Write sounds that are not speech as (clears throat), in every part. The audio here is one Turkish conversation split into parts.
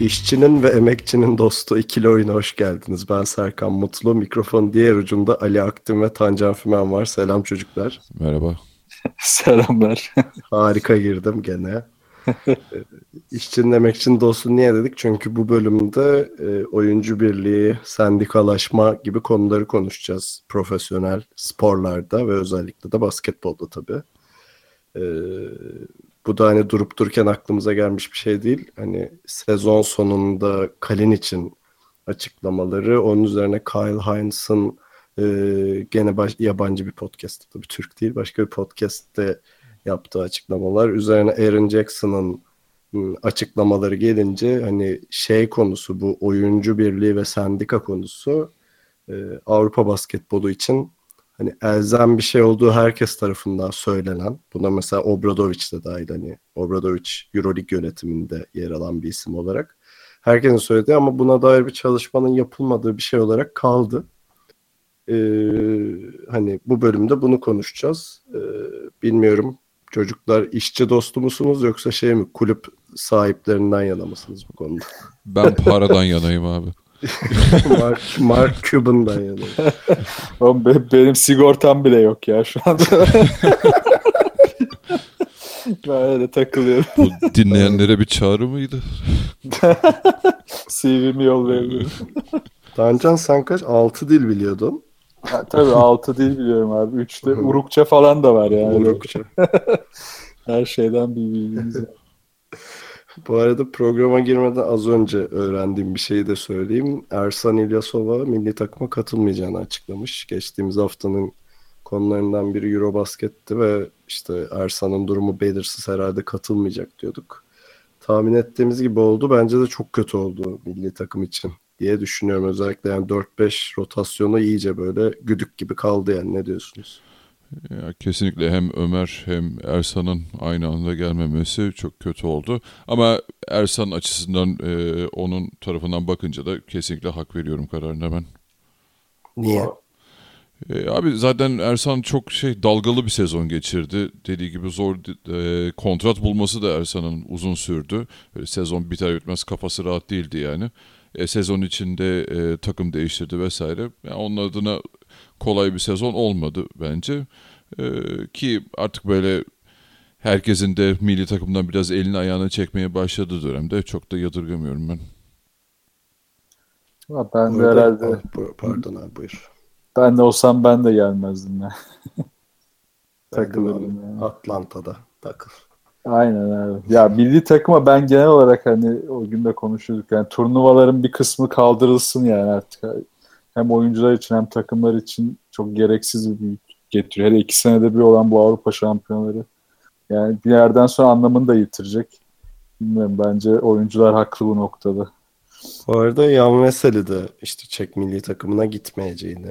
İşçinin ve emekçinin dostu ikili oyuna hoş geldiniz. Ben Serkan Mutlu. Mikrofon diğer ucunda Ali Aktin ve Tancan Fümen var. Selam çocuklar. Merhaba. (laughs) Selamlar. Harika girdim gene. (laughs) İşçinin emekçinin dostu niye dedik? Çünkü bu bölümde e, oyuncu birliği, sendikalaşma gibi konuları konuşacağız. Profesyonel sporlarda ve özellikle de basketbolda tabii. E, bu da hani durup dururken aklımıza gelmiş bir şey değil. Hani sezon sonunda Kalin için açıklamaları, onun üzerine Kyle Hines'ın e, gene baş, yabancı bir podcast tabii Türk değil başka bir podcast'te yaptığı açıklamalar üzerine Aaron Jackson'ın ım, açıklamaları gelince hani şey konusu bu oyuncu birliği ve sendika konusu e, Avrupa basketbolu için hani elzem bir şey olduğu herkes tarafından söylenen buna mesela Obradoviç de dahil hani Obradoviç Euroleague yönetiminde yer alan bir isim olarak herkesin söylediği ama buna dair bir çalışmanın yapılmadığı bir şey olarak kaldı. Ee, hani bu bölümde bunu konuşacağız. Ee, bilmiyorum çocuklar işçi dostu musunuz yoksa şey mi kulüp sahiplerinden yana mısınız bu konuda? Ben paradan yanayım abi. (laughs) Mark, Mark Cuban'dan yana. Oğlum be- benim sigortam bile yok ya şu anda. (laughs) ben öyle takılıyorum. Bu dinleyenlere bir çağrı mıydı? (laughs) CV'mi yollayabilirim. Tancan sen kaç? 6 dil biliyordun. Ha, tabii 6 dil biliyorum abi. 3'te Urukça falan da var yani. Urukça. Her şeyden bir bilgimiz var. Bu arada programa girmeden az önce öğrendiğim bir şeyi de söyleyeyim. Ersan İlyasova milli takıma katılmayacağını açıklamış. Geçtiğimiz haftanın konularından biri Eurobasket'ti ve işte Ersan'ın durumu belirsiz herhalde katılmayacak diyorduk. Tahmin ettiğimiz gibi oldu. Bence de çok kötü oldu milli takım için diye düşünüyorum. Özellikle yani 4-5 rotasyonu iyice böyle güdük gibi kaldı yani ne diyorsunuz? Ya kesinlikle hem Ömer hem Ersan'ın aynı anda gelmemesi çok kötü oldu. Ama Ersan açısından e, onun tarafından bakınca da kesinlikle hak veriyorum kararına ben. Niye? E, abi zaten Ersan çok şey dalgalı bir sezon geçirdi. Dediği gibi zor e, kontrat bulması da Ersan'ın uzun sürdü. Böyle sezon biter bitmez kafası rahat değildi yani. E, sezon içinde e, takım değiştirdi vesaire. Yani onun adına kolay bir sezon olmadı bence. E, ki artık böyle herkesin de milli takımdan biraz elini ayağını çekmeye başladığı dönemde çok da yadırgamıyorum ben. Ben de herhalde Pardon abi buyur. ben de olsam ben de gelmezdim ya. (laughs) Takılırdım abi. yani. Atlanta'da takıl. Aynen abi. Ya milli takıma ben genel olarak hani o gün de konuşuyorduk yani turnuvaların bir kısmı kaldırılsın yani artık. Hem oyuncular için hem takımlar için çok gereksiz bir büyük getiriyor. Hele iki senede bir olan bu Avrupa şampiyonları. Yani bir yerden sonra anlamını da yitirecek. Bilmiyorum bence oyuncular haklı bu noktada. Bu arada Yan Veseli de işte Çek milli takımına gitmeyeceğini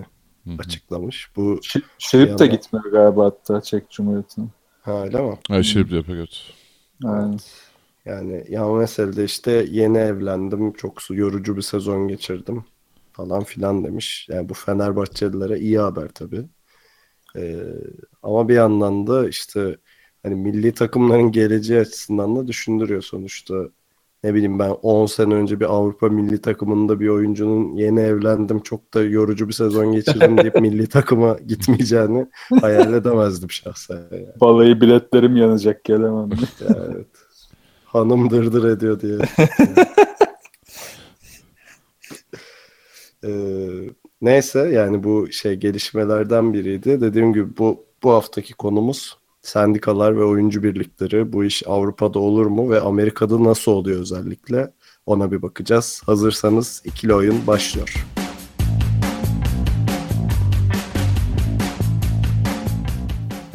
Hı hı. açıklamış. Bu Ş- Şerif de gitmiyor galiba hatta Çek Cumhuriyeti'ne. ha, öyle mi? Ha, Şerif de yapıyor, evet. Aynen. Yani Yan Veseli de işte yeni evlendim. Çok yorucu bir sezon geçirdim falan filan demiş. Yani bu Fenerbahçelilere iyi haber tabii. Ee, ama bir yandan da işte hani milli takımların geleceği açısından da düşündürüyor sonuçta. Ne bileyim ben 10 sene önce bir Avrupa milli takımında bir oyuncunun yeni evlendim çok da yorucu bir sezon geçirdim deyip (laughs) milli takıma gitmeyeceğini hayal edemezdim şahsen. Yani. Balayı biletlerim yanacak gelemem. (laughs) Evet. Hanım dırdır ediyor diye. (laughs) Ee, neyse yani bu şey gelişmelerden biriydi. Dediğim gibi bu bu haftaki konumuz sendikalar ve oyuncu birlikleri. Bu iş Avrupa'da olur mu ve Amerika'da nasıl oluyor özellikle? Ona bir bakacağız. Hazırsanız ikili oyun başlıyor.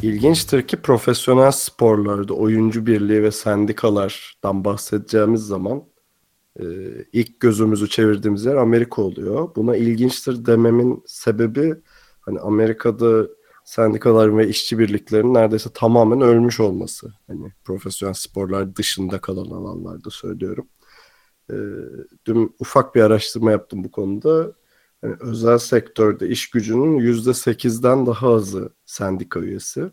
İlginçtir ki profesyonel sporlarda oyuncu birliği ve sendikalardan bahsedeceğimiz zaman e, ilk gözümüzü çevirdiğimiz yer Amerika oluyor. Buna ilginçtir dememin sebebi hani Amerika'da sendikalar ve işçi birliklerinin neredeyse tamamen ölmüş olması. Hani profesyonel sporlar dışında kalan alanlarda söylüyorum. E, dün ufak bir araştırma yaptım bu konuda. Yani özel sektörde iş gücünün yüzde sekizden daha azı sendika üyesi.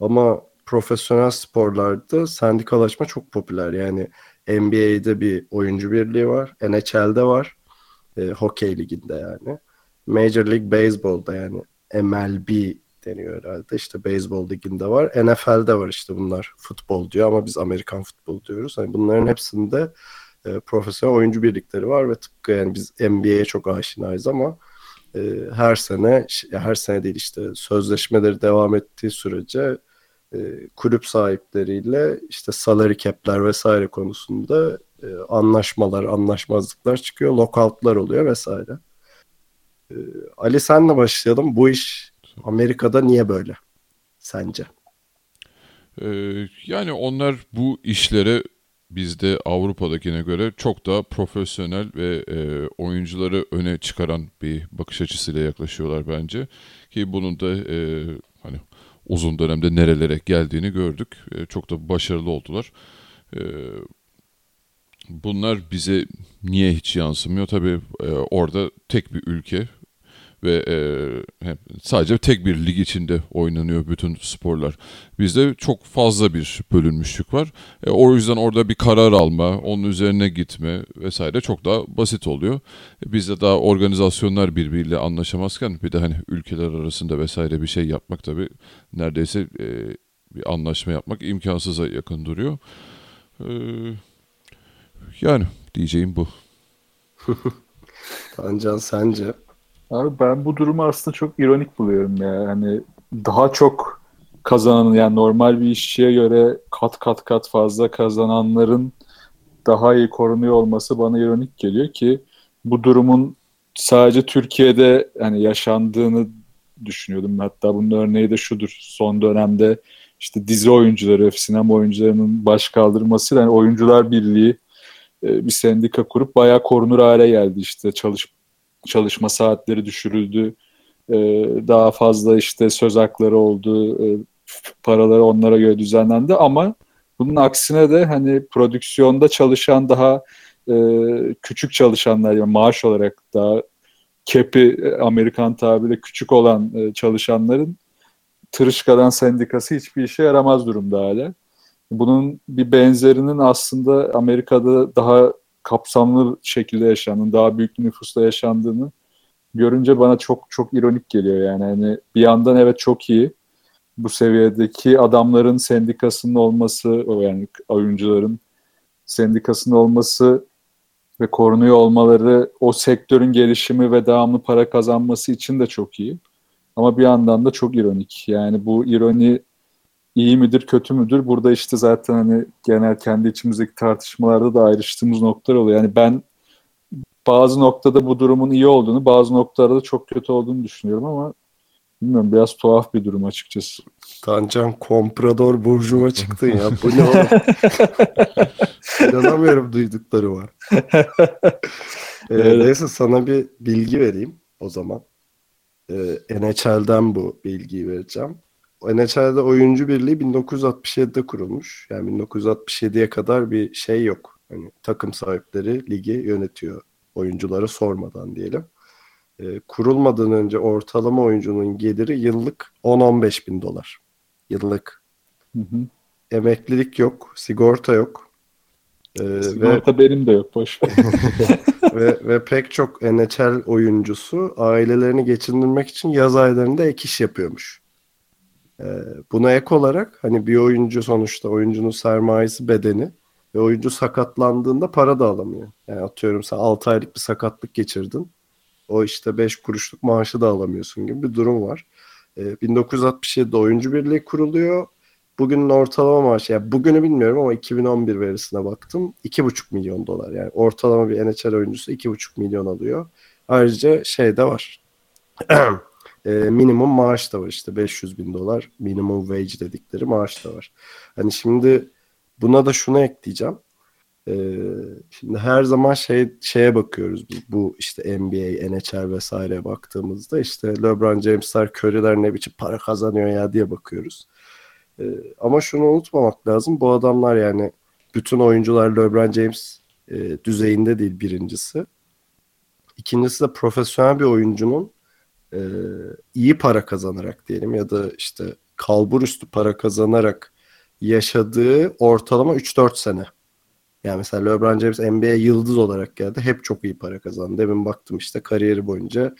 Ama profesyonel sporlarda sendikalaşma çok popüler. Yani NBA'de bir oyuncu birliği var, NHL'de var, e, hokey liginde yani. Major League Baseball'da yani MLB deniyor herhalde. İşte beyzbol liginde var. NFL'de var işte bunlar futbol diyor ama biz Amerikan futbol diyoruz. Hani bunların hepsinde e, profesyonel oyuncu birlikleri var ve tıpkı yani biz NBA'ye çok aşinayız ama e, her sene her sene değil işte sözleşmeleri devam ettiği sürece e, kulüp sahipleriyle işte salary cap'ler vesaire konusunda e, anlaşmalar, anlaşmazlıklar çıkıyor, lockout'lar oluyor vesaire. E, Ali senle başlayalım. Bu iş Amerika'da niye böyle sence? Ee, yani onlar bu işlere bizde Avrupa'dakine göre çok daha profesyonel ve e, oyuncuları öne çıkaran bir bakış açısıyla yaklaşıyorlar bence. Ki bunun da e, hani uzun dönemde nerelere geldiğini gördük. E, çok da başarılı oldular. E, bunlar bize niye hiç yansımıyor? Tabii e, orada tek bir ülke ve e, sadece tek bir lig içinde oynanıyor bütün sporlar. Bizde çok fazla bir bölünmüşlük var. E, o yüzden orada bir karar alma, onun üzerine gitme vesaire çok daha basit oluyor. E, bizde daha organizasyonlar birbiriyle anlaşamazken bir de hani ülkeler arasında vesaire bir şey yapmak tabii neredeyse e, bir anlaşma yapmak imkansıza yakın duruyor. E, yani diyeceğim bu. (laughs) Tancan sence? Abi ben bu durumu aslında çok ironik buluyorum ya. Hani daha çok kazanan yani normal bir işçiye göre kat kat kat fazla kazananların daha iyi korunuyor olması bana ironik geliyor ki bu durumun sadece Türkiye'de hani yaşandığını düşünüyordum. Hatta bunun örneği de şudur. Son dönemde işte dizi oyuncuları, sinema oyuncularının baş kaldırmasıyla yani Oyuncular Birliği e, bir sendika kurup bayağı korunur hale geldi. İşte çalış çalışma saatleri düşürüldü. E, daha fazla işte söz hakları oldu. E, paraları onlara göre düzenlendi ama bunun aksine de hani prodüksiyonda çalışan daha e, küçük çalışanlar yani maaş olarak daha kepi Amerikan tabiriyle küçük olan e, çalışanların tırışkadan sendikası hiçbir işe yaramaz durumda hala. Bunun bir benzerinin aslında Amerika'da daha kapsamlı şekilde yaşandığını, daha büyük bir nüfusla yaşandığını görünce bana çok çok ironik geliyor yani. Hani bir yandan evet çok iyi bu seviyedeki adamların sendikasının olması, yani oyuncuların sendikasının olması ve korunuyor olmaları o sektörün gelişimi ve devamlı para kazanması için de çok iyi. Ama bir yandan da çok ironik. Yani bu ironi iyi midir kötü müdür? Burada işte zaten hani genel kendi içimizdeki tartışmalarda da ayrıştığımız noktalar oluyor. Yani ben bazı noktada bu durumun iyi olduğunu, bazı noktalarda da çok kötü olduğunu düşünüyorum ama bilmiyorum biraz tuhaf bir durum açıkçası. Tancan komprador burjuva çıktın ya. Bu ne oğlum? (laughs) İnanamıyorum duyduklarıma. ee, evet. Neyse sana bir bilgi vereyim o zaman. Ee, NHL'den bu bilgiyi vereceğim. NHL'de oyuncu birliği 1967'de kurulmuş. Yani 1967'ye kadar bir şey yok. Hani takım sahipleri ligi yönetiyor oyuncuları sormadan diyelim. E, kurulmadan önce ortalama oyuncunun geliri yıllık 10-15 bin dolar. Yıllık. Hı hı. Emeklilik yok, sigorta yok. Ee, sigorta ve, benim de yok boş (laughs) ve, ve pek çok NHL oyuncusu ailelerini geçindirmek için yaz aylarında ek iş yapıyormuş. Ee, buna ek olarak hani bir oyuncu sonuçta oyuncunun sermayesi bedeni ve oyuncu sakatlandığında para da alamıyor. Yani atıyorum sen 6 aylık bir sakatlık geçirdin. O işte 5 kuruşluk maaşı da alamıyorsun gibi bir durum var. Ee, 1967'de oyuncu birliği kuruluyor. Bugünün ortalama maaşı, yani bugünü bilmiyorum ama 2011 verisine baktım. 2,5 milyon dolar. Yani ortalama bir NHL oyuncusu 2,5 milyon alıyor. Ayrıca şey de var. (clears throat) e, minimum maaş da var işte 500 bin dolar minimum wage dedikleri maaş da var. Hani şimdi buna da şunu ekleyeceğim. Ee, şimdi her zaman şey şeye bakıyoruz biz bu işte NBA, NHL vesaireye baktığımızda işte LeBron James'ler, Curry'ler ne biçim para kazanıyor ya diye bakıyoruz. Ee, ama şunu unutmamak lazım. Bu adamlar yani bütün oyuncular LeBron James e, düzeyinde değil birincisi. İkincisi de profesyonel bir oyuncunun e, iyi para kazanarak diyelim ya da işte kalbur üstü para kazanarak yaşadığı ortalama 3-4 sene. Yani mesela LeBron James NBA yıldız olarak geldi. Hep çok iyi para kazandı. Demin baktım işte kariyeri boyunca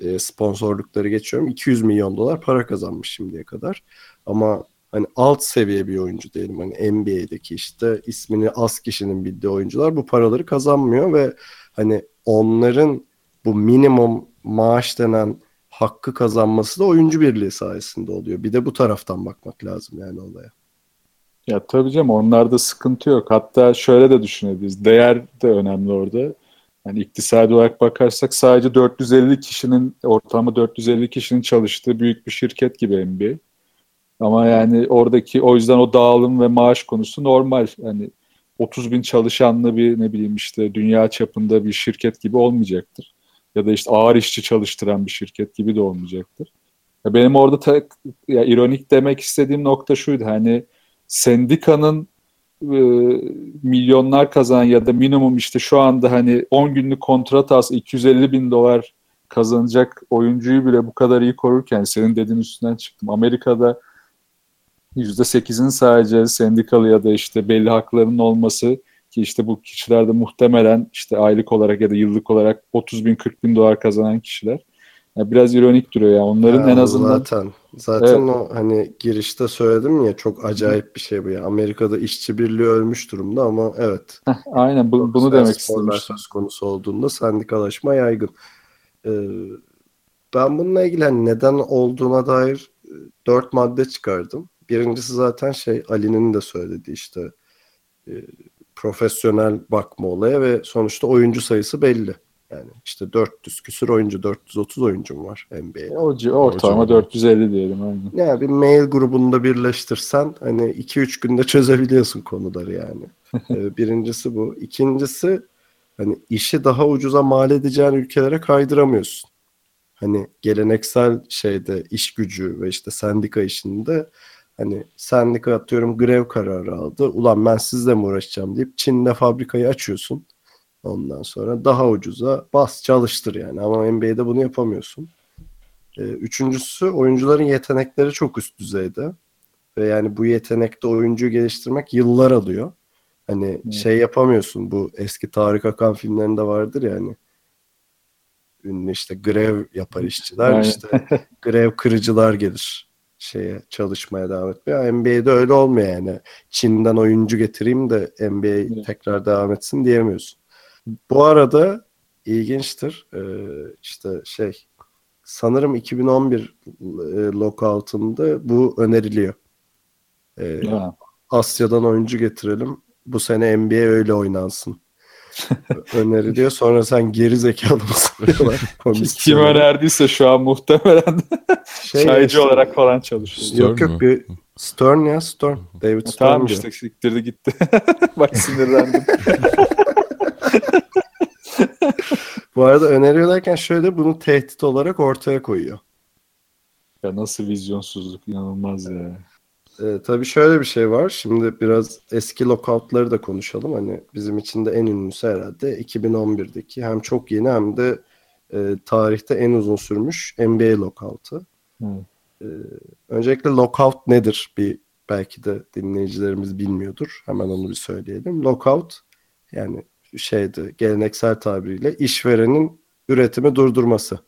e, sponsorlukları geçiyorum. 200 milyon dolar para kazanmış şimdiye kadar. Ama hani alt seviye bir oyuncu diyelim. Hani NBA'deki işte ismini az kişinin bildiği oyuncular bu paraları kazanmıyor ve hani onların bu minimum maaş denen hakkı kazanması da oyuncu birliği sayesinde oluyor. Bir de bu taraftan bakmak lazım yani olaya. Ya tabii canım onlarda sıkıntı yok. Hatta şöyle de düşünebiliriz. Değer de önemli orada. Yani iktisadi olarak bakarsak sadece 450 kişinin ortalama 450 kişinin çalıştığı büyük bir şirket gibi NBA. Ama yani oradaki o yüzden o dağılım ve maaş konusu normal. Yani 30 bin çalışanlı bir ne bileyim işte dünya çapında bir şirket gibi olmayacaktır. Ya da işte ağır işçi çalıştıran bir şirket gibi de olmayacaktır. Ya benim orada ta, ya ironik demek istediğim nokta şuydu. Hani sendikanın e, milyonlar kazanan ya da minimum işte şu anda hani 10 günlük kontrat az 250 bin dolar kazanacak oyuncuyu bile bu kadar iyi korurken senin dediğin üstünden çıktım. Amerika'da %8'in sadece sendikalı ya da işte belli haklarının olması ki işte bu kişiler de muhtemelen işte aylık olarak ya da yıllık olarak 30 bin 40 bin dolar kazanan kişiler. Yani biraz ironik duruyor ya. Onların Ya en azından zaten zaten o hani girişte söyledim ya çok acayip bir şey bu ya. Amerika'da işçi birliği ölmüş durumda ama evet. aynen bu, bunu demek istemiştim. söz konusu olduğunda sendikalaşma yaygın. Ee, ben bununla ilgili hani neden olduğuna dair e, dört madde çıkardım. Birincisi zaten şey Ali'nin de söylediği işte e, profesyonel bakma olaya ve sonuçta oyuncu sayısı belli. Yani işte 400 küsur oyuncu, 430 oyuncum var NBA'de. Ortalama civarı. 450 diyelim aynen. Yani bir mail grubunda birleştirsen hani 2-3 günde çözebiliyorsun konuları yani. (laughs) Ee, Birincisi bu. İkincisi hani işi daha ucuza mal edeceğin ülkelere kaydıramıyorsun. Hani geleneksel şeyde iş gücü ve işte sendika işinde hani sendika atıyorum grev kararı aldı. Ulan ben sizle mi uğraşacağım deyip Çin'de fabrikayı açıyorsun. Ondan sonra daha ucuza bas çalıştır yani. Ama NBA'de bunu yapamıyorsun. Ee, Üçüncüsü oyuncuların yetenekleri çok üst düzeyde. Ve yani bu yetenekte oyuncuyu geliştirmek yıllar alıyor. Hani Evet. şey yapamıyorsun bu eski Tarık Akan filmlerinde vardır ya hani ünlü işte grev yapar işçiler Aynen. işte grev kırıcılar gelir şeye çalışmaya devam etmeye. NBA'de öyle olmuyor yani. Çin'den oyuncu getireyim de NBA Evet. tekrar devam etsin diyemiyorsun. Bu arada ilginçtir. Ee, işte şey sanırım 2011 e, lockout'unda bu öneriliyor. Ee. Asya'dan oyuncu getirelim. Bu sene NBA öyle oynansın. (laughs) öneriliyor. Sonra sen geri zekalı mısın diyorlar. (laughs) Kim önerdiyse şu an muhtemelen (laughs) Şey çaycı işte- olarak falan çalışıyor. Stern Yok yok bir Stern ya Stern. David Stern Tamam işte siktirdi gitti. Bak sinirlendim. Bu arada öneriyor derken şöyle bunu tehdit olarak ortaya koyuyor. ya nasıl vizyonsuzluk inanılmaz ya. Ee, tabii şöyle bir şey var. Şimdi biraz eski lockoutları da konuşalım. Hani bizim için de en ünlüsü herhalde 2011'deki hem çok yeni hem de e, tarihte en uzun sürmüş NBA lockout'u. Hı. Ee, öncelikle lockout nedir? Bir belki de dinleyicilerimiz bilmiyordur. Hemen onu bir söyleyelim. Lockout yani şeydi geleneksel tabiriyle işverenin üretimi durdurması.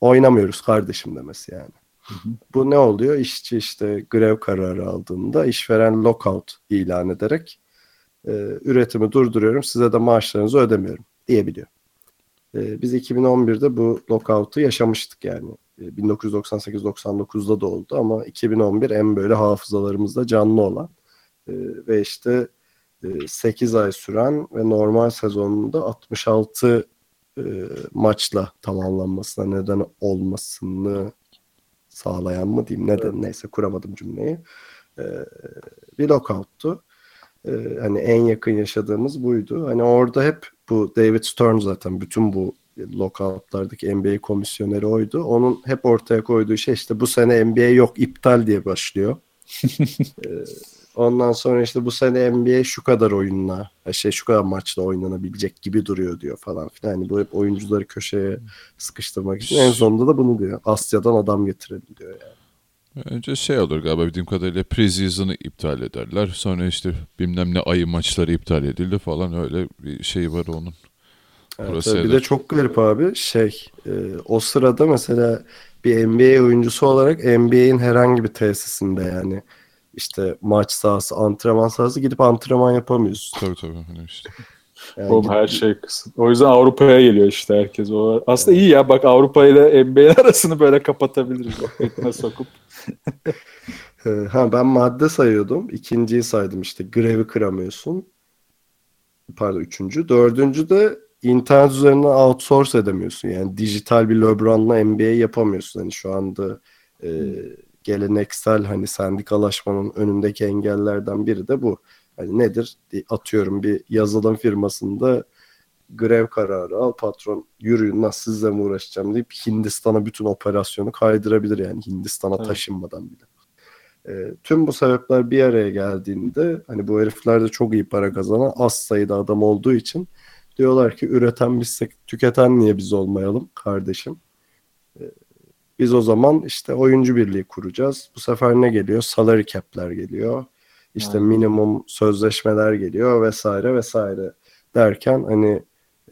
Oynamıyoruz kardeşim demesi yani. Bu ne oluyor? İşçi işte grev kararı aldığında işveren lockout ilan ederek e, üretimi durduruyorum size de maaşlarınızı ödemiyorum diyebiliyor. E, biz 2011'de bu lockout'u yaşamıştık yani. E, 1998-99'da da oldu ama 2011 en böyle hafızalarımızda canlı olan e, ve işte e, 8 ay süren ve normal sezonunda 66 e, maçla tamamlanmasına neden olmasını sağlayan mı diyeyim neden neyse kuramadım cümleyi. Ee, bir lockout'tu. e, hani en yakın yaşadığımız buydu. Hani orada hep bu David Stern zaten bütün bu lockoutlardaki NBA komisyoneri oydu. Onun hep ortaya koyduğu şey işte bu sene NBA yok iptal diye başlıyor. (laughs) ee, ondan sonra işte bu sene NBA şu kadar oyunla şey şu kadar maçla oynanabilecek gibi duruyor diyor falan filan. Yani bu hep oyuncuları köşeye sıkıştırmak için en sonunda da bunu diyor. Asya'dan adam getirelim diyor yani. Önce şey olur galiba bildiğim kadarıyla preseason'ı iptal ederler. Sonra işte bilmem ne ayı maçları iptal edildi falan öyle bir şey var onun. Evet, bir de çok garip abi şey e, o sırada mesela bir NBA oyuncusu olarak NBA'in herhangi bir tesisinde yani işte maç sahası, antrenman sahası gidip antrenman yapamıyorsun. Tabii tabii. Hani işte. Yani Oğlum her şey kısıt. O yüzden Avrupa'ya geliyor işte herkes. O aslında iyi ya bak Avrupa ile NBA (laughs) arasını böyle kapatabiliriz. Ekme sokup. (laughs) ha ben madde sayıyordum. İkinciyi saydım işte. Grevi kıramıyorsun. Pardon üçüncü. Dördüncü de internet üzerinden outsource edemiyorsun. Yani dijital bir LeBron'la NBA yapamıyorsun. Hani şu anda e, geleneksel hani sendikalaşmanın önündeki engellerden biri de bu. Hani nedir? Atıyorum bir yazılım firmasında grev kararı al patron yürüyün nasıl sizle mi uğraşacağım deyip Hindistan'a bütün operasyonu kaydırabilir yani Hindistan'a evet. taşınmadan bile. E, tüm bu sebepler bir araya geldiğinde hani bu herifler de çok iyi para kazanan az sayıda adam olduğu için Diyorlar ki üreten bizsek tüketen niye biz olmayalım kardeşim? Biz o zaman işte oyuncu birliği kuracağız. Bu sefer ne geliyor? Salary cap'ler geliyor. İşte yani. minimum sözleşmeler geliyor vesaire vesaire derken hani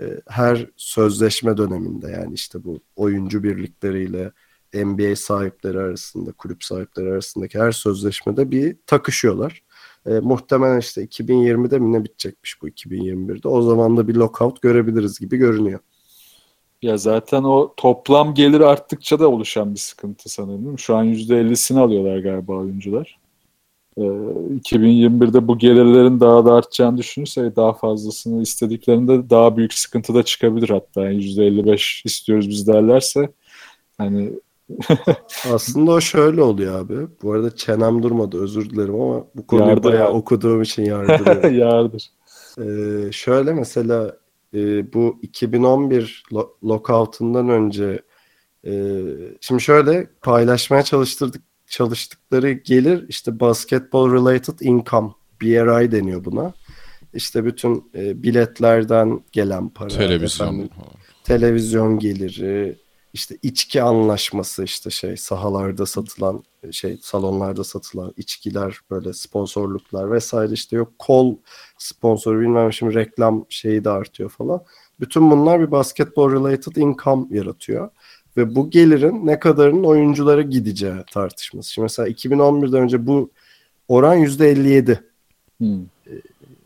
e, her sözleşme döneminde yani işte bu oyuncu birlikleriyle NBA sahipleri arasında, kulüp sahipleri arasındaki her sözleşmede bir takışıyorlar. E, muhtemelen işte 2020'de mi ne bitecekmiş bu 2021'de. O zaman da bir lockout görebiliriz gibi görünüyor. Ya zaten o toplam gelir arttıkça da oluşan bir sıkıntı sanırım. Şu an %50'sini alıyorlar galiba oyuncular. Ee, 2021'de bu gelirlerin daha da artacağını düşünürse daha fazlasını istediklerinde daha büyük sıkıntı da çıkabilir hatta. Yani %55 istiyoruz biz derlerse hani (laughs) Aslında o şöyle oluyor abi. Bu arada çenem durmadı özür dilerim ama bu konuyu Yardır bayağı abi. okuduğum için (laughs) yardırıyorum. Yardır. Ee, şöyle mesela e, bu 2011 lo- lockout'undan önce e, şimdi şöyle paylaşmaya çalıştırdık çalıştıkları gelir işte basketball related income BRI deniyor buna. İşte bütün e, biletlerden gelen para, televizyon, efendim, televizyon geliri, işte içki anlaşması işte şey sahalarda satılan şey salonlarda satılan içkiler böyle sponsorluklar vesaire işte yok kol sponsoru bilmem şimdi reklam şeyi de artıyor falan. Bütün bunlar bir basketbol related income yaratıyor. Ve bu gelirin ne kadarının oyunculara gideceği tartışması. Şimdi mesela 2011'den önce bu oran %57. Hmm. Ee,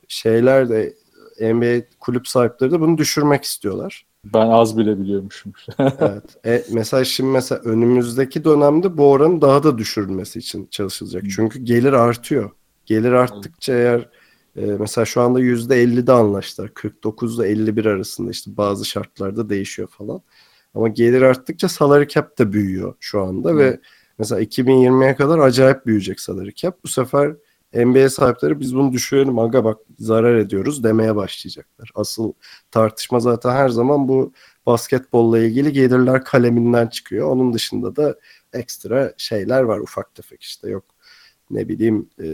şeyler de NBA kulüp sahipleri de bunu düşürmek istiyorlar. Ben az bile biliyormuşum. (laughs) evet. E, mesela şimdi mesela önümüzdeki dönemde bu oranın daha da düşürülmesi için çalışılacak. Çünkü gelir artıyor. Gelir arttıkça eğer e, mesela şu anda %50'de anlaştılar. 49 ile 51 arasında işte bazı şartlarda değişiyor falan. Ama gelir arttıkça salary cap de büyüyor şu anda Hı. ve mesela 2020'ye kadar acayip büyüyecek salary cap. Bu sefer NBA sahipleri biz bunu düşürelim aga bak zarar ediyoruz demeye başlayacaklar. Asıl tartışma zaten her zaman bu basketbolla ilgili gelirler kaleminden çıkıyor. Onun dışında da ekstra şeyler var ufak tefek işte yok ne bileyim e,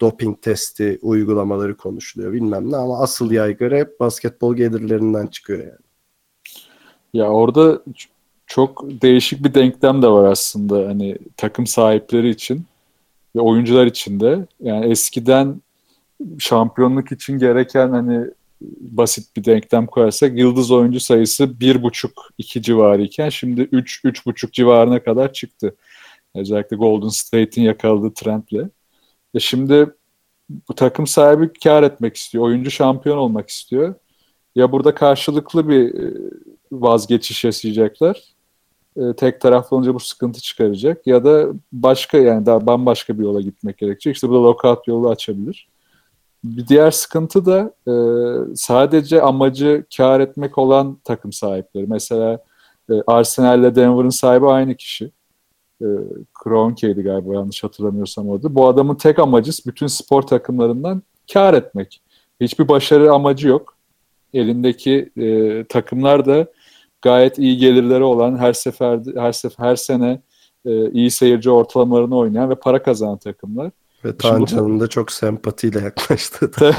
doping testi uygulamaları konuşuluyor bilmem ne ama asıl yaygara hep basketbol gelirlerinden çıkıyor yani. Ya orada çok değişik bir denklem de var aslında hani takım sahipleri için ve oyuncular için de yani eskiden şampiyonluk için gereken hani basit bir denklem koyarsak yıldız oyuncu sayısı bir buçuk iki civarı iken şimdi üç üç buçuk civarına kadar çıktı. Özellikle Golden State'in yakaladığı trendle. E şimdi bu takım sahibi kar etmek istiyor. Oyuncu şampiyon olmak istiyor. Ya burada karşılıklı bir e, vazgeçiş yaşayacaklar e, tek taraflı olunca bu sıkıntı çıkaracak ya da başka yani daha bambaşka bir yola gitmek gerekecek. İşte bu da lockout yolu açabilir. Bir diğer sıkıntı da e, sadece amacı kar etmek olan takım sahipleri. Mesela e, Arsenal ile Denver'ın sahibi aynı kişi. E, Kroenke'ydi galiba yanlış hatırlamıyorsam orada. Bu adamın tek amacı bütün spor takımlarından kar etmek. Hiçbir başarı amacı yok. Elindeki e, takımlar da gayet iyi gelirleri olan her sefer her sefer her sene e, iyi seyirci ortalamalarını oynayan ve para kazanan takımlar. Ve Tancan'ın da çok sempatiyle yaklaştı. (laughs)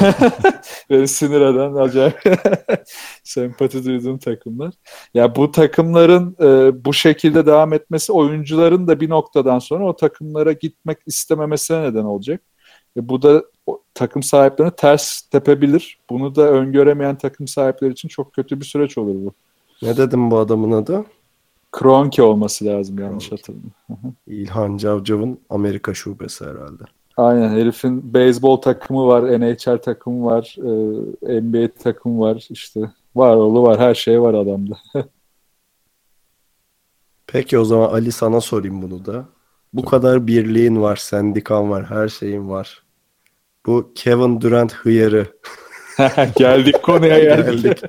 Beni sinir eden acayip (laughs) sempati duyduğum takımlar. Ya bu takımların e, bu şekilde devam etmesi oyuncuların da bir noktadan sonra o takımlara gitmek istememesine neden olacak. E, bu da o, takım sahiplerine ters tepebilir. Bunu da öngöremeyen takım sahipleri için çok kötü bir süreç olur bu. Ne dedim bu adamın adı? Kronke olması lazım yanlış hatırlamıyorum. İlhan Cavcav'ın Amerika şubesi herhalde. Aynen herifin beyzbol takımı var, NHL takımı var, e, NBA takımı var işte. Var oğlu var her şey var adamda. (laughs) Peki o zaman Ali sana sorayım bunu da. Bu kadar birliğin var, sendikan var, her şeyin var. Bu Kevin Durant hıyarı. (laughs) geldik konuya (laughs) geldik.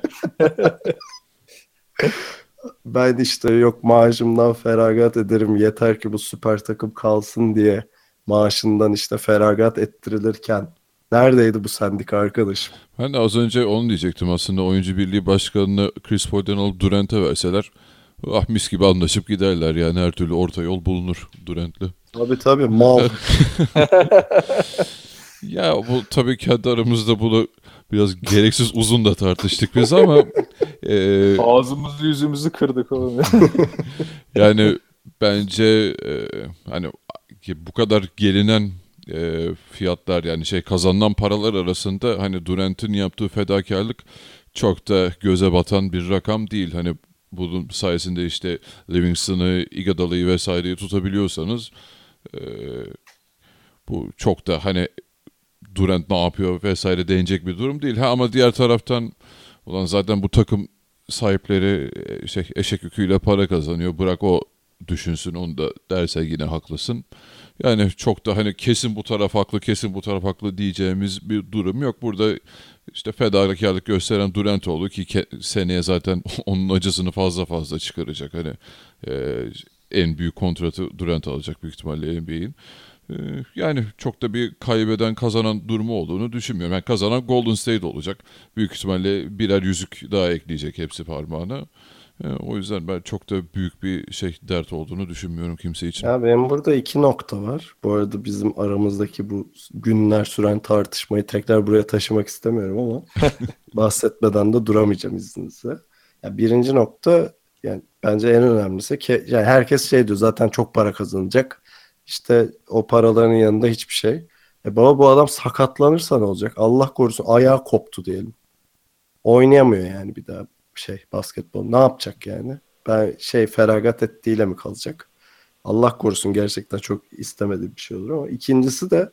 Ben işte yok maaşımdan feragat ederim yeter ki bu süper takım kalsın diye maaşından işte feragat ettirilirken neredeydi bu sendika arkadaşım? Ben de az önce onu diyecektim aslında oyuncu birliği başkanını Chris Paul'den alıp Durant'e verseler ah mis gibi anlaşıp giderler yani her türlü orta yol bulunur Durant'le. Tabii tabii mal. (laughs) ya bu tabii kendi aramızda bunu biraz gereksiz uzun da tartıştık biz ama e, ağzımızı yüzümüzü kırdık oğlum. (laughs) yani bence e, hani bu kadar gelinen e, fiyatlar yani şey kazanılan paralar arasında hani Durant'in yaptığı fedakarlık çok da göze batan bir rakam değil. Hani bunun sayesinde işte Livingston'ı, Iguodala'yı vesaireyi tutabiliyorsanız e, bu çok da hani Durant ne yapıyor vesaire değinecek bir durum değil. Ha ama diğer taraftan ulan zaten bu takım sahipleri şey, eşek yüküyle para kazanıyor. Bırak o düşünsün onu da derse yine haklısın. Yani çok da hani kesin bu taraf haklı, kesin bu taraf haklı diyeceğimiz bir durum yok. Burada işte fedakarlık gösteren Durant oldu ki seneye zaten (laughs) onun acısını fazla fazla çıkaracak. Hani e, en büyük kontratı Durant alacak büyük ihtimalle NBA'in. E, yani çok da bir kaybeden kazanan durumu olduğunu düşünmüyorum. Yani kazanan Golden State olacak. Büyük ihtimalle birer yüzük daha ekleyecek hepsi parmağına. E, o yüzden ben çok da büyük bir şey dert olduğunu düşünmüyorum kimse için. Ya benim burada iki nokta var. Bu arada bizim aramızdaki bu günler süren tartışmayı tekrar buraya taşımak istemiyorum ama (laughs) bahsetmeden de duramayacağım izninizle. Ya birinci nokta yani bence en önemlisi ki yani herkes şey diyor zaten çok para kazanacak. İşte o paraların yanında hiçbir şey. E baba bu adam sakatlanırsa ne olacak? Allah korusun ayağı koptu diyelim. Oynayamıyor yani bir daha şey basketbol. Ne yapacak yani? Ben şey feragat ettiğiyle mi kalacak? Allah korusun gerçekten çok istemediğim bir şey olur ama ikincisi de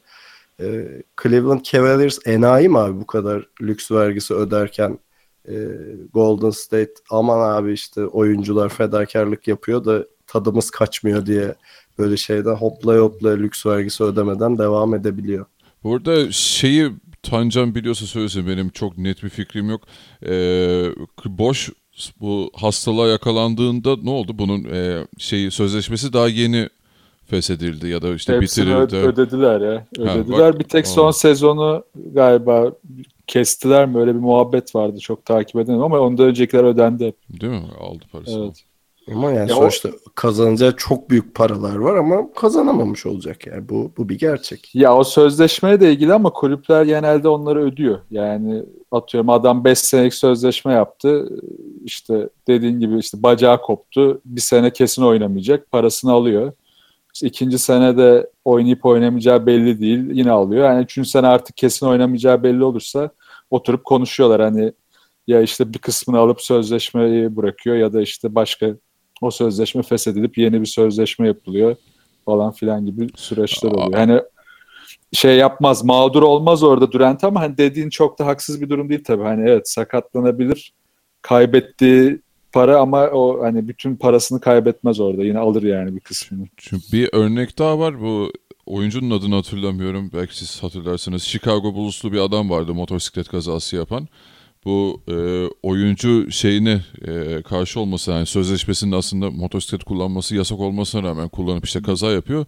e, Cleveland Cavaliers enayi mi abi bu kadar lüks vergisi öderken e, Golden State aman abi işte oyuncular fedakarlık yapıyor da tadımız kaçmıyor diye böyle şeyden hoplaya hoplaya lüks vergisi ödemeden devam edebiliyor. Burada şeyi Tancan biliyorsa söylesin benim çok net bir fikrim yok. Ee, boş bu hastalığa yakalandığında ne oldu? Bunun e, şeyi sözleşmesi daha yeni feshedildi ya da işte Hepsini bitirildi. ödediler ya. Ödediler. Ha, bak, bir tek son aa. sezonu galiba kestiler mi öyle bir muhabbet vardı çok takip edemem ama ondan öncekiler ödendi hep. Değil mi? Aldı parasını. Evet. Ama yani ya sonuçta o... kazanacağı çok büyük paralar var ama kazanamamış olacak yani bu bu bir gerçek. Ya o sözleşmeye de ilgili ama kulüpler genelde onları ödüyor. Yani atıyorum adam 5 senelik sözleşme yaptı. İşte dediğin gibi işte bacağı koptu. Bir sene kesin oynamayacak. Parasını alıyor. İşte ikinci sene de oynayıp oynamayacağı belli değil. Yine alıyor. Yani üçüncü sene artık kesin oynamayacağı belli olursa oturup konuşuyorlar. Hani ya işte bir kısmını alıp sözleşmeyi bırakıyor ya da işte başka o sözleşme feshedilip yeni bir sözleşme yapılıyor falan filan gibi süreçler oluyor. Hani şey yapmaz, mağdur olmaz orada Durant ama hani dediğin çok da haksız bir durum değil tabii. Hani evet sakatlanabilir. Kaybettiği para ama o hani bütün parasını kaybetmez orada. Yine alır yani bir kısmını. Çünkü bir örnek daha var. Bu oyuncunun adını hatırlamıyorum. Belki siz hatırlarsınız. Chicago Bulls'lu bir adam vardı motosiklet kazası yapan. Bu e, oyuncu şeyine e, karşı olması yani sözleşmesinin aslında motosiklet kullanması yasak olmasına rağmen kullanıp işte kaza yapıyor.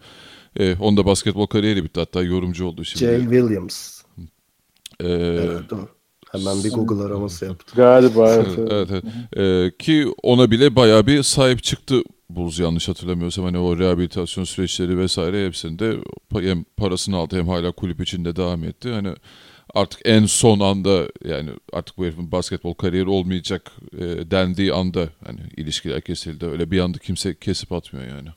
E, onda basketbol kariyeri bitti hatta yorumcu oldu şimdi. Jay Williams. E, Evet, o. Hemen bir Google araması yaptım. Galiba evet. evet, evet. evet. E, ki ona bile bayağı bir sahip çıktı Bulls yanlış hatırlamıyorsam hani o rehabilitasyon süreçleri vesaire hepsinde hem parasını aldı hem hala kulüp içinde devam etti. Hani artık en son anda yani artık bu herifin basketbol kariyeri olmayacak e, dendiği anda hani ilişkiler kesildi. Öyle bir anda kimse kesip atmıyor yani.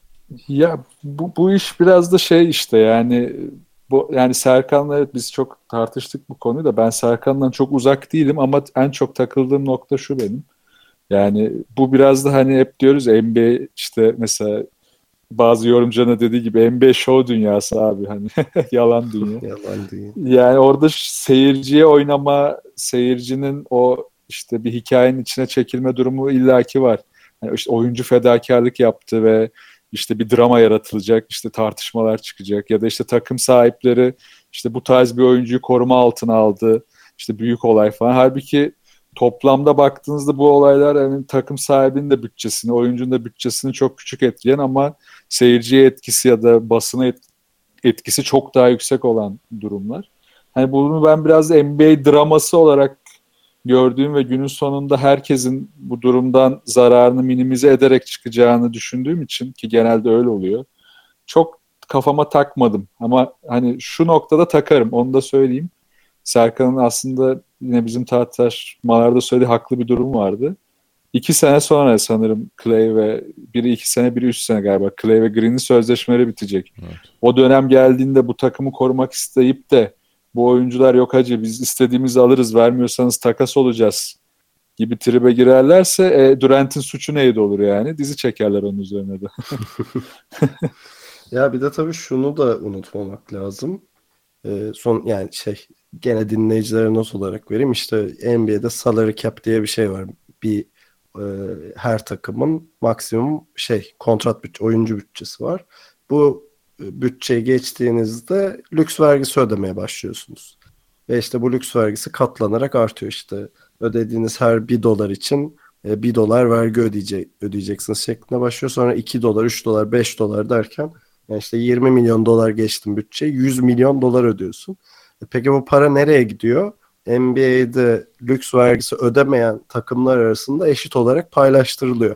Ya bu, bu iş biraz da şey işte yani bu yani Serkan'la evet biz çok tartıştık bu konuyu da ben Serkan'dan çok uzak değilim ama en çok takıldığım nokta şu benim. Yani bu biraz da hani hep diyoruz NBA işte mesela bazı yorumcularına dediği gibi NBA show dünyası abi hani (laughs) yalan dünya. (laughs) Yalan değil. Yani orada seyirciye oynama, seyircinin o işte bir hikayenin içine çekilme durumu illaki var. Yani işte oyuncu fedakarlık yaptı ve işte bir drama yaratılacak, işte tartışmalar çıkacak ya da işte takım sahipleri işte bu tarz bir oyuncuyu koruma altına aldı. İşte büyük olay falan. Halbuki toplamda baktığınızda bu olaylar yani takım sahibinin de bütçesini, oyuncunun da bütçesini çok küçük etkileyen ama seyirciye etkisi ya da basına etkisi çok daha yüksek olan durumlar. Hani bunu ben biraz NBA draması olarak gördüğüm ve günün sonunda herkesin bu durumdan zararını minimize ederek çıkacağını düşündüğüm için ki genelde öyle oluyor. Çok kafama takmadım ama hani şu noktada takarım onu da söyleyeyim. Serkan'ın aslında yine bizim tartışmalarda söylediği haklı bir durum vardı. İki sene sonra sanırım Clay ve biri iki sene biri üç sene galiba Clay ve Green'in sözleşmeleri bitecek. Evet. O dönem geldiğinde bu takımı korumak isteyip de bu oyuncular yok hacı biz istediğimizi alırız vermiyorsanız takas olacağız gibi tribe girerlerse e, Durant'in suçu neydi olur yani? Dizi çekerler onun üzerine de. (laughs) ya bir de tabii şunu da unutmamak lazım. E, son yani şey gene dinleyicilere not olarak vereyim. İşte NBA'de salary cap diye bir şey var. Bir e, her takımın maksimum şey kontrat bütçe, oyuncu bütçesi var. Bu e, bütçeyi geçtiğinizde lüks vergisi ödemeye başlıyorsunuz. Ve işte bu lüks vergisi katlanarak artıyor işte. Ödediğiniz her bir dolar için e, bir dolar vergi ödeyecek, ödeyeceksiniz şeklinde başlıyor. Sonra 2 dolar, 3 dolar, 5 dolar derken yani işte 20 milyon dolar geçtim bütçe 100 milyon dolar ödüyorsun. E peki bu para nereye gidiyor? NBA'de lüks vergisi ödemeyen takımlar arasında eşit olarak paylaştırılıyor.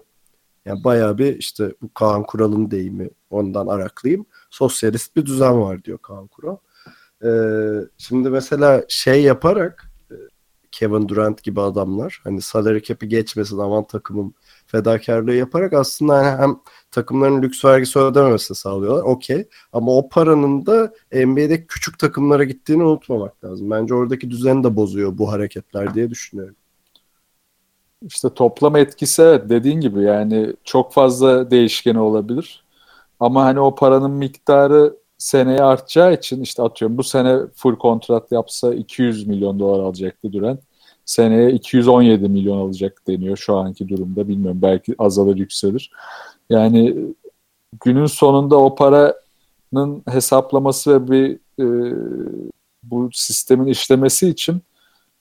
Yani bayağı bir işte bu Kaan Kural'ın deyimi ondan araklayayım. Sosyalist bir düzen var diyor Kaan Kural. Ee, şimdi mesela şey yaparak e, Kevin Durant gibi adamlar hani salary cap'i geçmesin aman takımın fedakarlığı yaparak aslında hani hem takımların lüks vergisi ödememesini sağlıyorlar. Okey. Ama o paranın da NBA'de küçük takımlara gittiğini unutmamak lazım. Bence oradaki düzeni de bozuyor bu hareketler diye düşünüyorum. İşte toplam etkisi dediğin gibi yani çok fazla değişkeni olabilir. Ama hani o paranın miktarı seneye artacağı için işte atıyorum bu sene full kontrat yapsa 200 milyon dolar alacaktı Durant. Seneye 217 milyon alacak deniyor şu anki durumda. Bilmiyorum belki azalır yükselir. Yani günün sonunda o paranın hesaplaması ve bir e, bu sistemin işlemesi için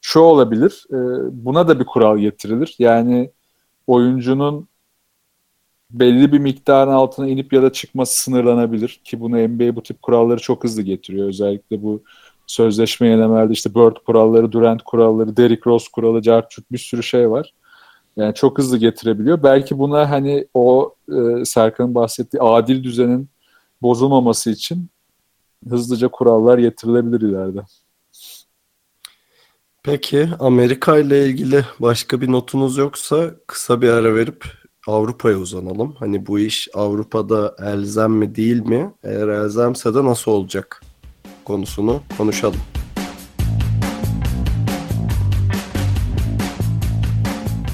şu olabilir. E, buna da bir kural getirilir. Yani oyuncunun belli bir miktarın altına inip ya da çıkması sınırlanabilir ki bunu NBA bu tip kuralları çok hızlı getiriyor. Özellikle bu sözleşme yenemelerde işte Bird kuralları, Durant kuralları, Derrick Rose kuralı, Carchuk bir sürü şey var. Yani çok hızlı getirebiliyor. Belki buna hani o e, Serkan'ın bahsettiği adil düzenin bozulmaması için hızlıca kurallar getirilebilir ileride. Peki Amerika ile ilgili başka bir notunuz yoksa kısa bir ara verip Avrupa'ya uzanalım. Hani bu iş Avrupa'da elzem mi değil mi? Eğer elzemse de nasıl olacak konusunu konuşalım.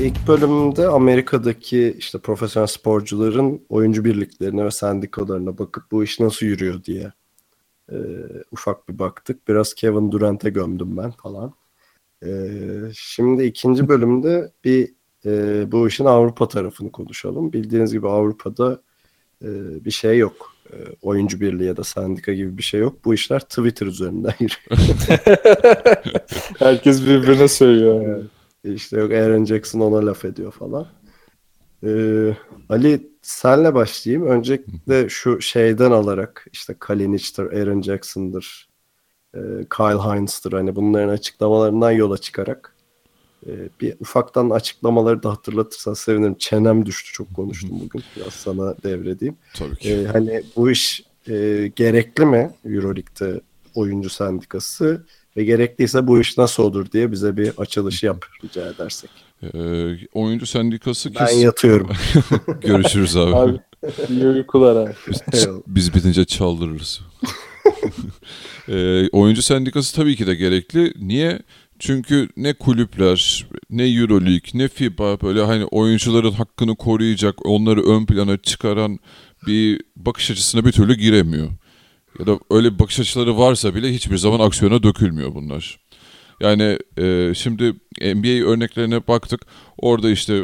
İlk bölümde Amerika'daki işte profesyonel sporcuların oyuncu birliklerine ve sendikalarına bakıp bu iş nasıl yürüyor diye e, ufak bir baktık. Biraz Kevin Durant'e gömdüm ben falan. E, şimdi ikinci bölümde bir e, bu işin Avrupa tarafını konuşalım. Bildiğiniz gibi Avrupa'da e, bir şey yok. E, oyuncu birliği ya da sendika gibi bir şey yok. Bu işler Twitter üzerinden (laughs) yürüyor. (laughs) Herkes birbirine söylüyor yani. İşte yok Aaron Jackson ona laf ediyor falan. Ee, Ali senle başlayayım. Öncelikle şu şeyden alarak işte Kalinic'tir, Aaron Jackson'dır, e, Kyle Hines'tır hani bunların açıklamalarından yola çıkarak bir ufaktan açıklamaları da hatırlatırsan sevinirim. Çenem düştü çok konuştum bugün. Biraz sana devredeyim. Tabii ki. Ee, hani bu iş e, gerekli mi Euroleague'de oyuncu sendikası ve gerekliyse bu iş nasıl olur diye bize bir açılış yap rica edersek. Ee, oyuncu sendikası Ben kes... yatıyorum. (laughs) Görüşürüz abi. Abi iyi uykular abi. Eyvallah. Biz bitince çaldırırız. (laughs) Ee, oyuncu sendikası tabii ki de gerekli. Niye? Çünkü ne kulüpler, ne Euroleague, ne FIBA böyle hani oyuncuların hakkını koruyacak, onları ön plana çıkaran bir bakış açısına bir türlü giremiyor. Ya da öyle bakış açıları varsa bile hiçbir zaman aksiyona dökülmüyor bunlar. Yani e, şimdi NBA örneklerine baktık. Orada işte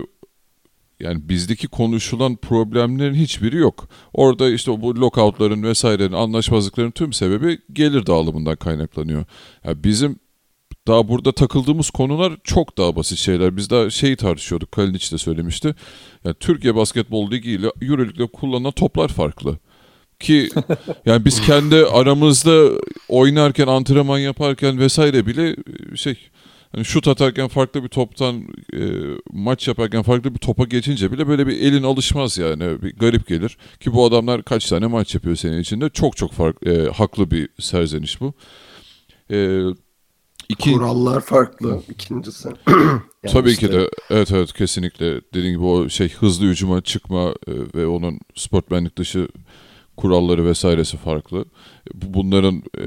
yani bizdeki konuşulan problemlerin hiçbiri yok. Orada işte bu lockoutların vesairenin anlaşmazlıkların tüm sebebi gelir dağılımından kaynaklanıyor. Yani bizim daha burada takıldığımız konular çok daha basit şeyler. Biz daha şeyi tartışıyorduk. Kalinic de söylemişti. Yani Türkiye Basketbol Ligi ile Euroleague'de kullanılan toplar farklı. Ki (laughs) yani biz kendi aramızda oynarken, antrenman yaparken vesaire bile e, şey hani şut atarken farklı bir toptan e, maç yaparken farklı bir topa geçince bile böyle bir elin alışmaz yani bir garip gelir ki bu adamlar kaç tane maç yapıyor senin içinde çok çok fark e, haklı bir serzeniş bu. E, iki, Kurallar farklı ikincisi. (clears throat) Yani (clears throat) Tabii işte ki de evet evet kesinlikle dediğim gibi o şey hızlı hücuma çıkma e, ve onun sportmenlik dışı kuralları vesairesi farklı. Bu- Bunların e,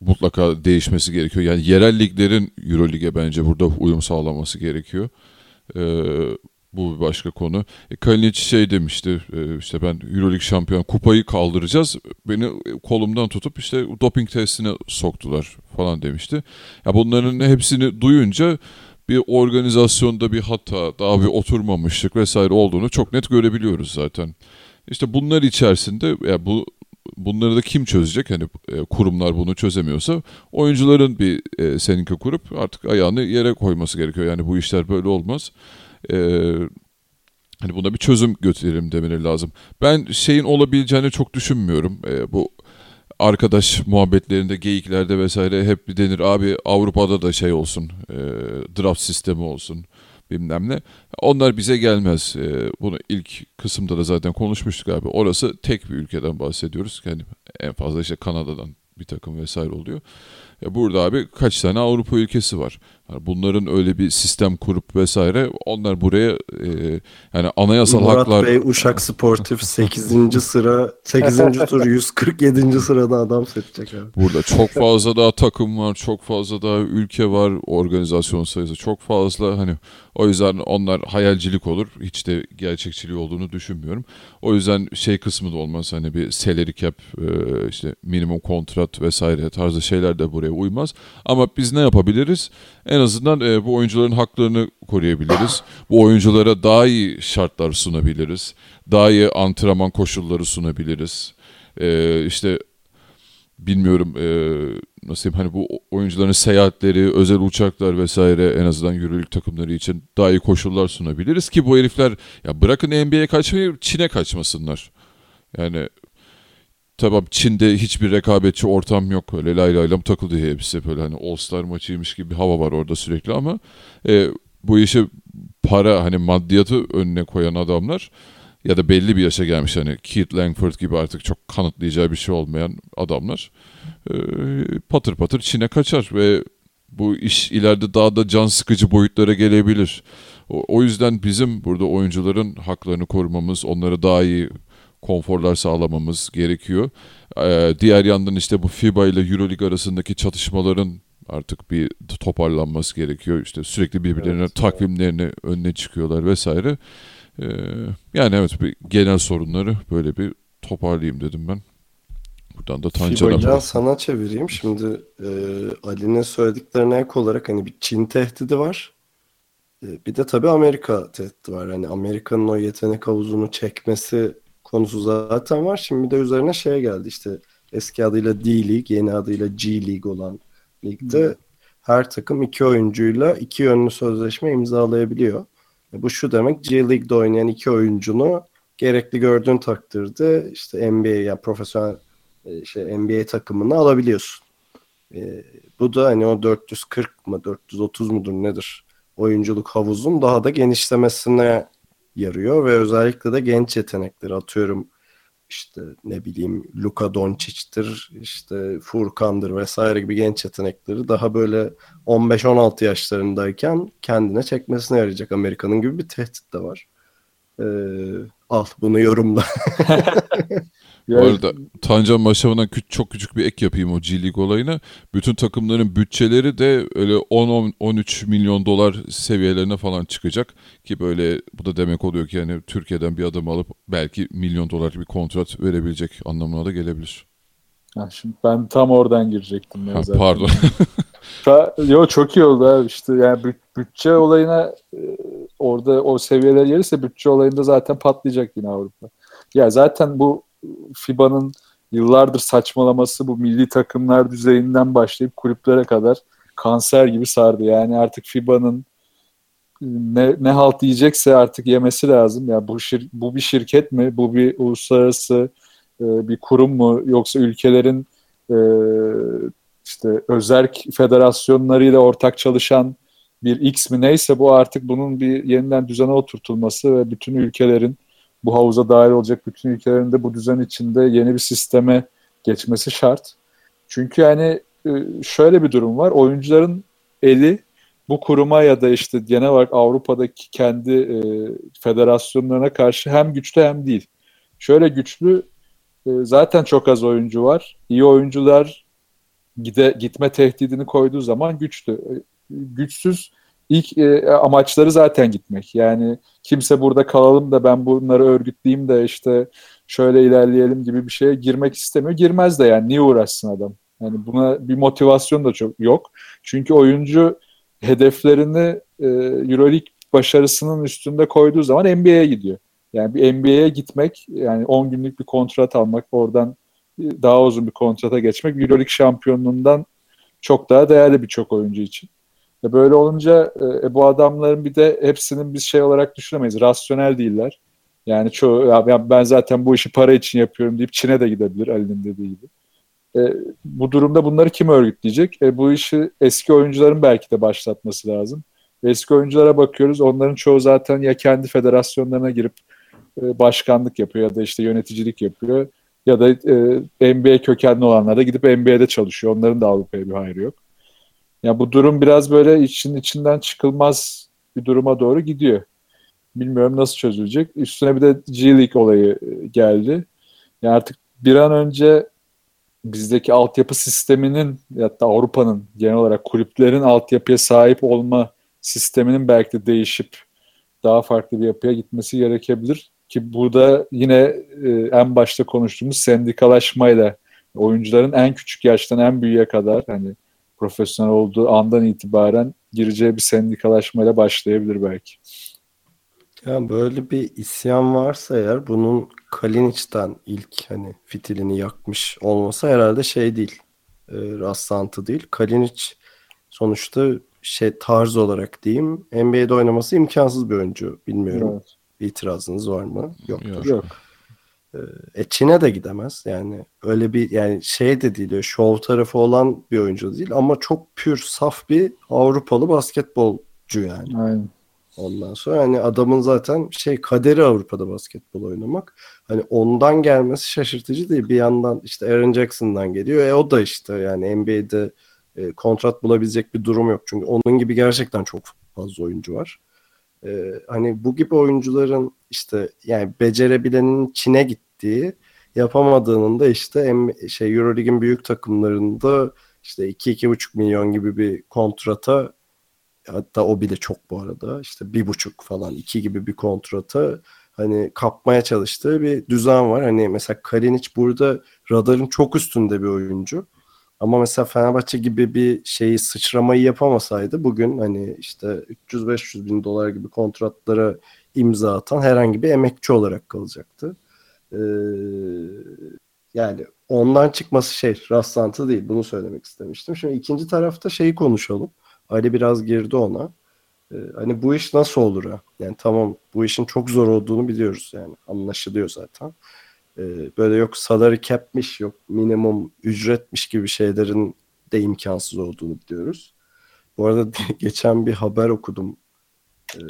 mutlaka değişmesi gerekiyor. Yani yerel liglerin Eurolig'e bence burada uyum sağlaması gerekiyor. E, bu bir başka konu. E, Kalinic şey demişti e, işte ben Euroleague şampiyon kupayı kaldıracağız. Beni kolumdan tutup işte doping testine soktular falan demişti. Ya bunların hepsini duyunca bir organizasyonda bir hata, daha bir oturmamışlık vesaire olduğunu çok net görebiliyoruz zaten. İşte bunlar içerisinde ya bu bunları da kim çözecek? Hani e, kurumlar bunu çözemiyorsa oyuncuların bir e, sendika kurup artık ayağını yere koyması gerekiyor. Yani bu işler böyle olmaz. E, hani buna bir çözüm götürelim demeleri lazım. Ben şeyin olabileceğini çok düşünmüyorum. E, bu arkadaş muhabbetlerinde, geyiklerde vesaire hep denir abi Avrupa'da da şey olsun, e, draft sistemi olsun bilmem ne. Onlar bize gelmez. E, bunu ilk kısımda da zaten konuşmuştuk abi. Orası tek bir ülkeden bahsediyoruz. Yani en fazla işte Kanada'dan bir takım vesaire oluyor. Ya burada abi kaç tane Avrupa ülkesi var. Bunların öyle bir sistem kurup vesaire onlar buraya e, yani anayasal Murat haklar Bey Uşak Sportif (laughs) 8. sıra 8. tur 147. sırada adam seçecek abi. Burada çok fazla daha takım var, çok fazla daha ülke var, organizasyon sayısı çok fazla. Hani o yüzden onlar hayalcilik olur. Hiç de gerçekçiliği olduğunu düşünmüyorum. O yüzden şey kısmı da olmaz. Hani bir salary cap, e, işte minimum kontrat vesaire tarzı şeyler de buraya uymaz. Ama biz ne yapabiliriz? En azından e, bu oyuncuların haklarını koruyabiliriz. Bu oyunculara daha iyi şartlar sunabiliriz. Daha iyi antrenman koşulları sunabiliriz. E, işte bilmiyorum e, nasıl diyeyim hani bu oyuncuların seyahatleri, özel uçaklar vesaire en azından yürürlük takımları için daha iyi koşullar sunabiliriz ki bu herifler ya bırakın NBA'ye kaçmayı Çin'e kaçmasınlar. Yani tamam Çin'de hiçbir rekabetçi ortam yok öyle lay lay lam takıldı hepsi böyle hani All Star maçıymış gibi bir hava var orada sürekli ama e, bu işi para hani maddiyatı önüne koyan adamlar ya da belli bir yaşa gelmiş hani Keith Langford gibi artık çok kanıtlayacağı bir şey olmayan adamlar e, patır patır Çin'e kaçar ve bu iş ileride daha da can sıkıcı boyutlara gelebilir. O, o yüzden bizim burada oyuncuların haklarını korumamız, onlara daha iyi konforlar sağlamamız gerekiyor. Ee, diğer yandan işte bu FIBA ile EuroLeague arasındaki çatışmaların artık bir toparlanması gerekiyor. İşte sürekli birbirlerine Evet, takvimlerini önüne çıkıyorlar vesaire. Ee, yani evet bir genel sorunları böyle bir toparlayayım dedim ben. Buradan da Tancan'a Hocam sana çevireyim. Şimdi e, Ali'nin söylediklerine ek olarak hani bir Çin tehdidi var. E, bir de tabii Amerika tehdidi var. Hani Amerika'nın o yetenek havuzunu çekmesi konusu zaten var. Şimdi de üzerine şey geldi işte eski adıyla D League, yeni adıyla G League olan ligde her takım iki oyuncuyla iki yönlü sözleşme imzalayabiliyor. E, bu şu demek G League'de oynayan iki oyuncunu gerekli gördüğün takdirde işte NBA ya yani profesyonel e, şey NBA takımını alabiliyorsun. E, bu da hani o 440 mı 430 mudur nedir oyunculuk havuzun daha da genişlemesine yarıyor ve özellikle de genç yetenekleri atıyorum işte ne bileyim Luka Doncic'tir, işte Furkan'dır vesaire gibi genç yetenekleri daha böyle 15-16 yaşlarındayken kendine çekmesine yarayacak Amerika'nın gibi bir tehdit de var. Ee, al bunu yorumla. (laughs) Bu arada Tancan Maşav'ına çok küçük bir ek yapayım o G League olayına. Bütün takımların bütçeleri de öyle 10-13 milyon dolar seviyelerine falan çıkacak. Ki böyle bu da demek oluyor ki yani Türkiye'den bir adam alıp belki milyon dolar bir kontrat verebilecek anlamına da gelebilir. Ha, şimdi ben tam oradan girecektim. Ya ha, zaten. Pardon. (laughs) Yo çok iyi oldu abi işte yani bütçe olayına e, orada o seviyeler gelirse bütçe olayında zaten patlayacak yine Avrupa. Ya zaten bu FIBA'nın yıllardır saçmalaması bu milli takımlar düzeyinden başlayıp kulüplere kadar kanser gibi sardı. Yani artık FIBA'nın ne, ne halt yiyecekse artık yemesi lazım. Ya yani bu şir, bu bir şirket mi? Bu bir uluslararası e, bir kurum mu? Yoksa ülkelerin e, işte özerk federasyonlarıyla ortak çalışan bir X mi neyse bu artık bunun bir yeniden düzene oturtulması ve bütün ülkelerin bu havuza dahil olacak bütün ülkelerin de bu düzen içinde yeni bir sisteme geçmesi şart. Çünkü yani e, şöyle bir durum var. Oyuncuların eli bu kuruma ya da işte genel olarak Avrupa'daki kendi e, federasyonlarına karşı hem güçlü hem değil. Şöyle güçlü e, zaten çok az oyuncu var. İyi oyuncular gide, gitme tehdidini koyduğu zaman güçlü. E, güçsüz ilk e, amaçları zaten gitmek. Yani kimse burada kalalım da ben bunları örgütleyeyim de işte şöyle ilerleyelim gibi bir şeye girmek istemiyor. Girmez de yani niye uğraşsın adam? Yani buna bir motivasyon da çok yok. Çünkü oyuncu hedeflerini e, EuroLeague başarısının üstünde koyduğu zaman NBA'ye gidiyor. Yani bir NBA'ye gitmek, yani 10 günlük bir kontrat almak, oradan daha uzun bir kontrata geçmek EuroLeague şampiyonluğundan çok daha değerli birçok oyuncu için. E böyle olunca e, bu adamların bir de hepsinin biz şey olarak düşünemeyiz. Rasyonel değiller. Yani çoğu ya ben zaten bu işi para için yapıyorum deyip Çin'e de gidebilir Ali'nin dediği gibi. E, bu durumda bunları kim örgütleyecek? E, bu işi eski oyuncuların belki de başlatması lazım. Eski oyunculara bakıyoruz. Onların çoğu zaten ya kendi federasyonlarına girip e, başkanlık yapıyor ya da işte yöneticilik yapıyor. Ya da e, NBA kökenli olanlar da gidip NBA'de çalışıyor. Onların da Avrupa'ya bir hayrı yok. Ya bu durum biraz böyle için içinden çıkılmaz bir duruma doğru gidiyor. Bilmiyorum nasıl çözülecek. Üstüne bir de G League olayı e, geldi. Yani artık bir an önce bizdeki altyapı sisteminin da Avrupa'nın genel olarak kulüplerin altyapıya sahip olma sisteminin belki de değişip daha farklı bir yapıya gitmesi gerekebilir. Ki burada yine e, en başta konuştuğumuz sendikalaşmayla oyuncuların en küçük yaştan en büyüğe kadar hani profesyonel olduğu andan itibaren gireceği bir sendikalaşmayla başlayabilir belki. Ya böyle bir isyan varsa eğer bunun Kalinic'ten ilk hani fitilini yakmış olması herhalde şey değil. E, rastlantı değil. Kalinic sonuçta şey tarz olarak diyeyim NBA'de oynaması imkansız bir oyuncu. Bilmiyorum. Evet. İtirazınız var mı? Yoktur. Yok. Yok. E, Çin'e de gidemez. Yani öyle bir yani şey de değil, şov tarafı olan bir oyuncu değil ama çok pür, saf bir Avrupalı basketbolcu yani. Aynen. Ondan sonra hani adamın zaten şey kaderi Avrupa'da basketbol oynamak. Hani ondan gelmesi şaşırtıcı değil. Bir yandan işte Aaron Jackson'dan geliyor. E o da işte yani NBA'de e, kontrat bulabilecek bir durum yok. Çünkü onun gibi gerçekten çok fazla oyuncu var. E, hani bu gibi oyuncuların işte yani becerebilenin Çin'e git gittiği yapamadığının da işte şey Eurolig'in büyük takımlarında işte 2-2,5 milyon gibi bir kontrata hatta o bile çok bu arada işte bir buçuk falan iki gibi bir kontrata hani kapmaya çalıştığı bir düzen var. Hani mesela Kalinic burada radarın çok üstünde bir oyuncu. Ama mesela Fenerbahçe gibi bir şeyi sıçramayı yapamasaydı bugün hani işte 300-500 bin dolar gibi kontratlara imza atan herhangi bir emekçi olarak kalacaktı. Ee, yani ondan çıkması şey rastlantı değil. Bunu söylemek istemiştim. Şimdi ikinci tarafta şeyi konuşalım. Ali biraz girdi ona. Ee, hani bu iş nasıl olur ha? Yani tamam bu işin çok zor olduğunu biliyoruz yani. Anlaşılıyor zaten. Ee, böyle yok salary cap'miş yok minimum ücretmiş gibi şeylerin de imkansız olduğunu biliyoruz. Bu arada (laughs) geçen bir haber okudum. Ee,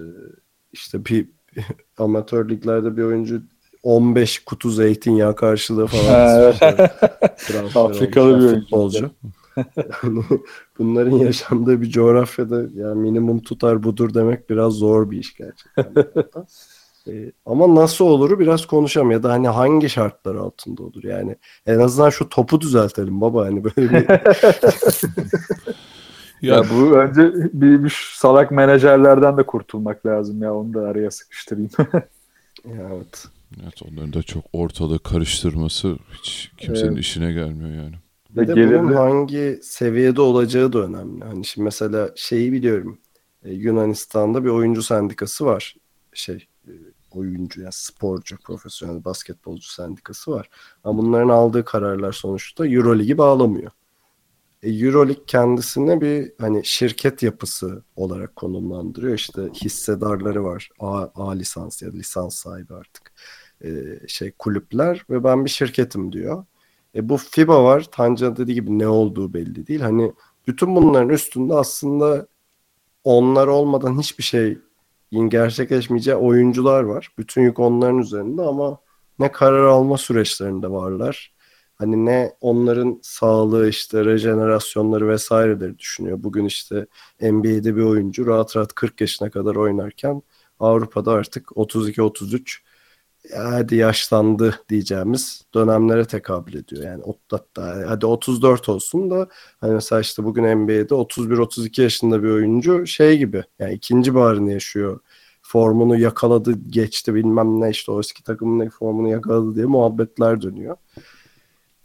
işte bir (laughs) amatör liglerde bir oyuncu 15 kutu zeytinyağı karşılığı falan. (laughs) Afrikalı bir futbolcu. (laughs) bunların yaşandığı bir coğrafyada yani minimum tutar budur demek biraz zor bir iş gerçekten. ee, (laughs) ama nasıl oluru biraz konuşalım ya da hani hangi şartlar altında olur yani en azından şu topu düzeltelim baba hani böyle bir ya, ya bu önce bir, bir salak menajerlerden de kurtulmak lazım ya onu da araya sıkıştırayım. evet. Evet onların da çok ortalığı karıştırması hiç kimsenin evet. işine gelmiyor yani. Bir de bunun hangi seviyede olacağı da önemli. Hani şimdi mesela şeyi biliyorum. E, Yunanistan'da bir oyuncu sendikası var. Şey e, oyuncu yani sporcu, profesyonel basketbolcu sendikası var. Ama bunların aldığı kararlar sonuçta Euroligi bağlamıyor. E, Euroleague kendisine bir hani şirket yapısı olarak konumlandırıyor. İşte hissedarları var. A, A lisans ya da lisans sahibi artık. E, şey kulüpler ve ben bir şirketim diyor. E, bu FIBA var. Tancan dediği gibi ne olduğu belli değil. Hani bütün bunların üstünde aslında onlar olmadan hiçbir şey gerçekleşmeyeceği oyuncular var. Bütün yük onların üzerinde ama ne karar alma süreçlerinde varlar hani ne onların sağlığı işte rejenerasyonları vesaireleri düşünüyor. Bugün işte NBA'de bir oyuncu rahat rahat 40 yaşına kadar oynarken Avrupa'da artık 32-33 hadi yaşlandı diyeceğimiz dönemlere tekabül ediyor. Yani hatta hadi 34 olsun da hani mesela işte bugün NBA'de 31-32 yaşında bir oyuncu şey gibi yani ikinci baharını yaşıyor. Formunu yakaladı geçti bilmem ne işte o eski takımın formunu yakaladı diye muhabbetler dönüyor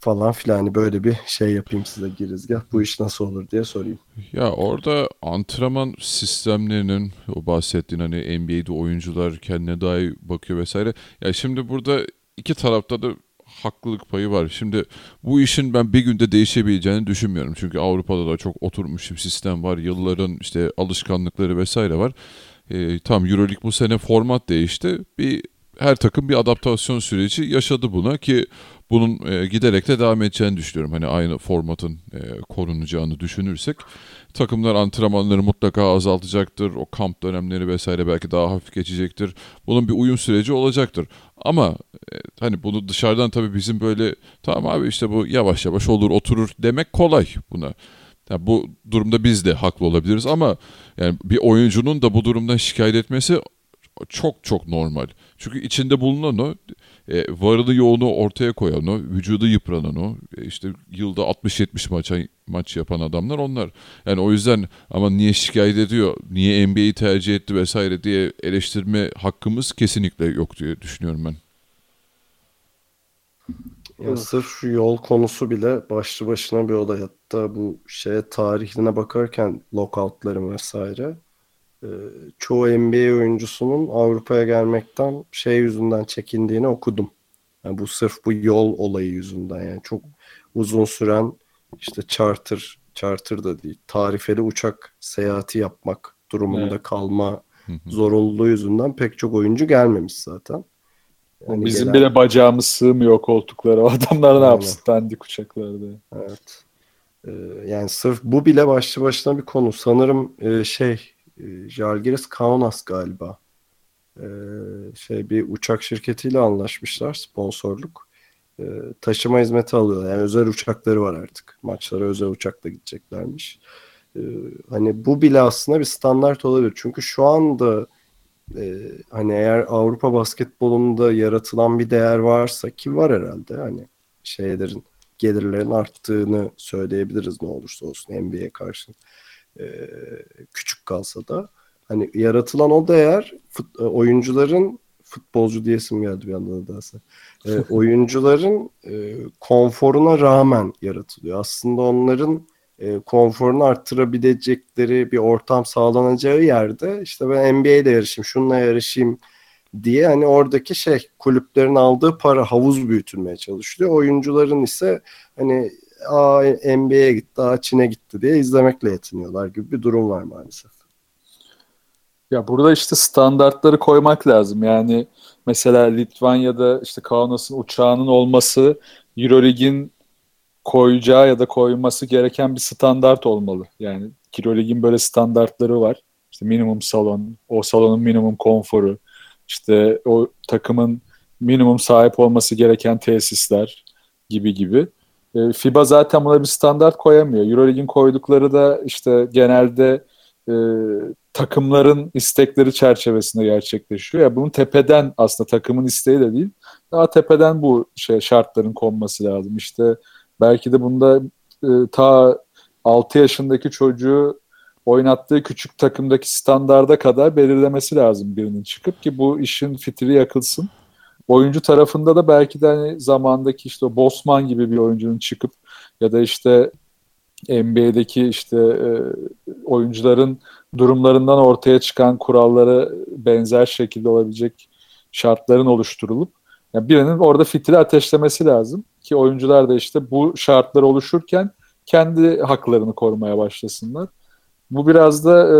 falan filan hani böyle bir şey yapayım size girizgah. Bu iş nasıl olur diye sorayım. Ya orada antrenman sistemlerinin o bahsettiğin hani NBA'de oyuncular kendine daha bakıyor vesaire. Ya şimdi burada iki tarafta da haklılık payı var. Şimdi bu işin ben bir günde değişebileceğini düşünmüyorum. Çünkü Avrupa'da da çok oturmuş bir sistem var. Yılların işte alışkanlıkları vesaire var. E, tam Euroleague bu sene format değişti. Bir her takım bir adaptasyon süreci yaşadı buna ki bunun e, giderek de devam edeceğini düşünüyorum. Hani aynı formatın e, korunacağını düşünürsek takımlar antrenmanları mutlaka azaltacaktır. O kamp dönemleri vesaire belki daha hafif geçecektir. Bunun bir uyum süreci olacaktır. Ama e, hani bunu dışarıdan tabii bizim böyle tamam abi işte bu yavaş yavaş olur oturur demek kolay buna. Yani bu durumda biz de haklı olabiliriz ama yani bir oyuncunun da bu durumdan şikayet etmesi çok çok normal. Çünkü içinde bulunan o e, varını yoğunu ortaya koyan o, vücudu yıpranan o, e, işte yılda 60-70 maça maç yapan adamlar onlar. Yani o yüzden ama niye şikayet ediyor, niye NBA'yi tercih etti vesaire diye eleştirme hakkımız kesinlikle yok diye düşünüyorum ben. Ya sırf şu yol konusu bile başlı başına bir olay. Hatta bu şeye tarihine bakarken lockoutların vesaire çoğu NBA oyuncusunun Avrupa'ya gelmekten şey yüzünden çekindiğini okudum. Yani bu sırf bu yol olayı yüzünden yani çok uzun süren işte charter charter da değil tarifeli uçak seyahati yapmak durumunda evet. kalma zorunluluğu yüzünden pek çok oyuncu gelmemiş zaten. Yani Bizim gelen... bile bacağımız sığmıyor koltuklara. (laughs) O adamlar ne yapsın dandik uçaklarda. Evet. Ee, yani sırf bu bile başlı başına bir konu. Sanırım e, şey e, Jalgiris Kaunas galiba. E, şey bir uçak şirketiyle anlaşmışlar sponsorluk. E, taşıma hizmeti alıyorlar. Yani özel uçakları var artık. Maçlara özel uçakla gideceklermiş. E, hani bu bile aslında bir standart olabilir. Çünkü şu anda e, hani eğer Avrupa basketbolunda yaratılan bir değer varsa ki var herhalde hani şeylerin gelirlerin arttığını söyleyebiliriz ne olursa olsun NBA karşı e, küçük kalsa da hani yaratılan o değer fut, e, oyuncuların futbolcu diyesim geldi bir anda da e, (laughs) oyuncuların e, konforuna rağmen yaratılıyor. Aslında onların e, konforunu arttırabilecekleri bir ortam sağlanacağı yerde işte ben NBA'de yarışayım, şununla yarışayım diye hani oradaki şey kulüplerin aldığı para havuz büyütülmeye çalışılıyor. Oyuncuların ise hani aa NBA'ye gitti, aa Çin'e gitti diye izlemekle yetiniyorlar gibi bir durum var maalesef. Ya burada işte standartları koymak lazım. Yani mesela Litvanya'da işte Kaunas'ın uçağının olması Eurolig'in koyacağı ya da koyması gereken bir standart olmalı. Yani Eurolig'in böyle standartları var. İşte minimum salon, o salonun minimum konforu, işte o takımın minimum sahip olması gereken tesisler gibi gibi. E, FIBA zaten buna bir standart koyamıyor. Eurolig'in koydukları da işte genelde e, takımların istekleri çerçevesinde gerçekleşiyor. Ya bunun tepeden aslında takımın isteği de değil. Daha tepeden bu şey şartların konması lazım. İşte belki de bunda e, ta 6 yaşındaki çocuğu oynattığı küçük takımdaki standarda kadar belirlemesi lazım birinin çıkıp ki bu işin fitili yakılsın. Oyuncu tarafında da belki de hani zamandaki işte Bosman gibi bir oyuncunun çıkıp ya da işte NBA'deki işte e, oyuncuların durumlarından ortaya çıkan kurallara benzer şekilde olabilecek şartların oluşturulup yani birinin orada fitili ateşlemesi lazım ki oyuncular da işte bu şartlar oluşurken kendi haklarını korumaya başlasınlar. Bu biraz da e,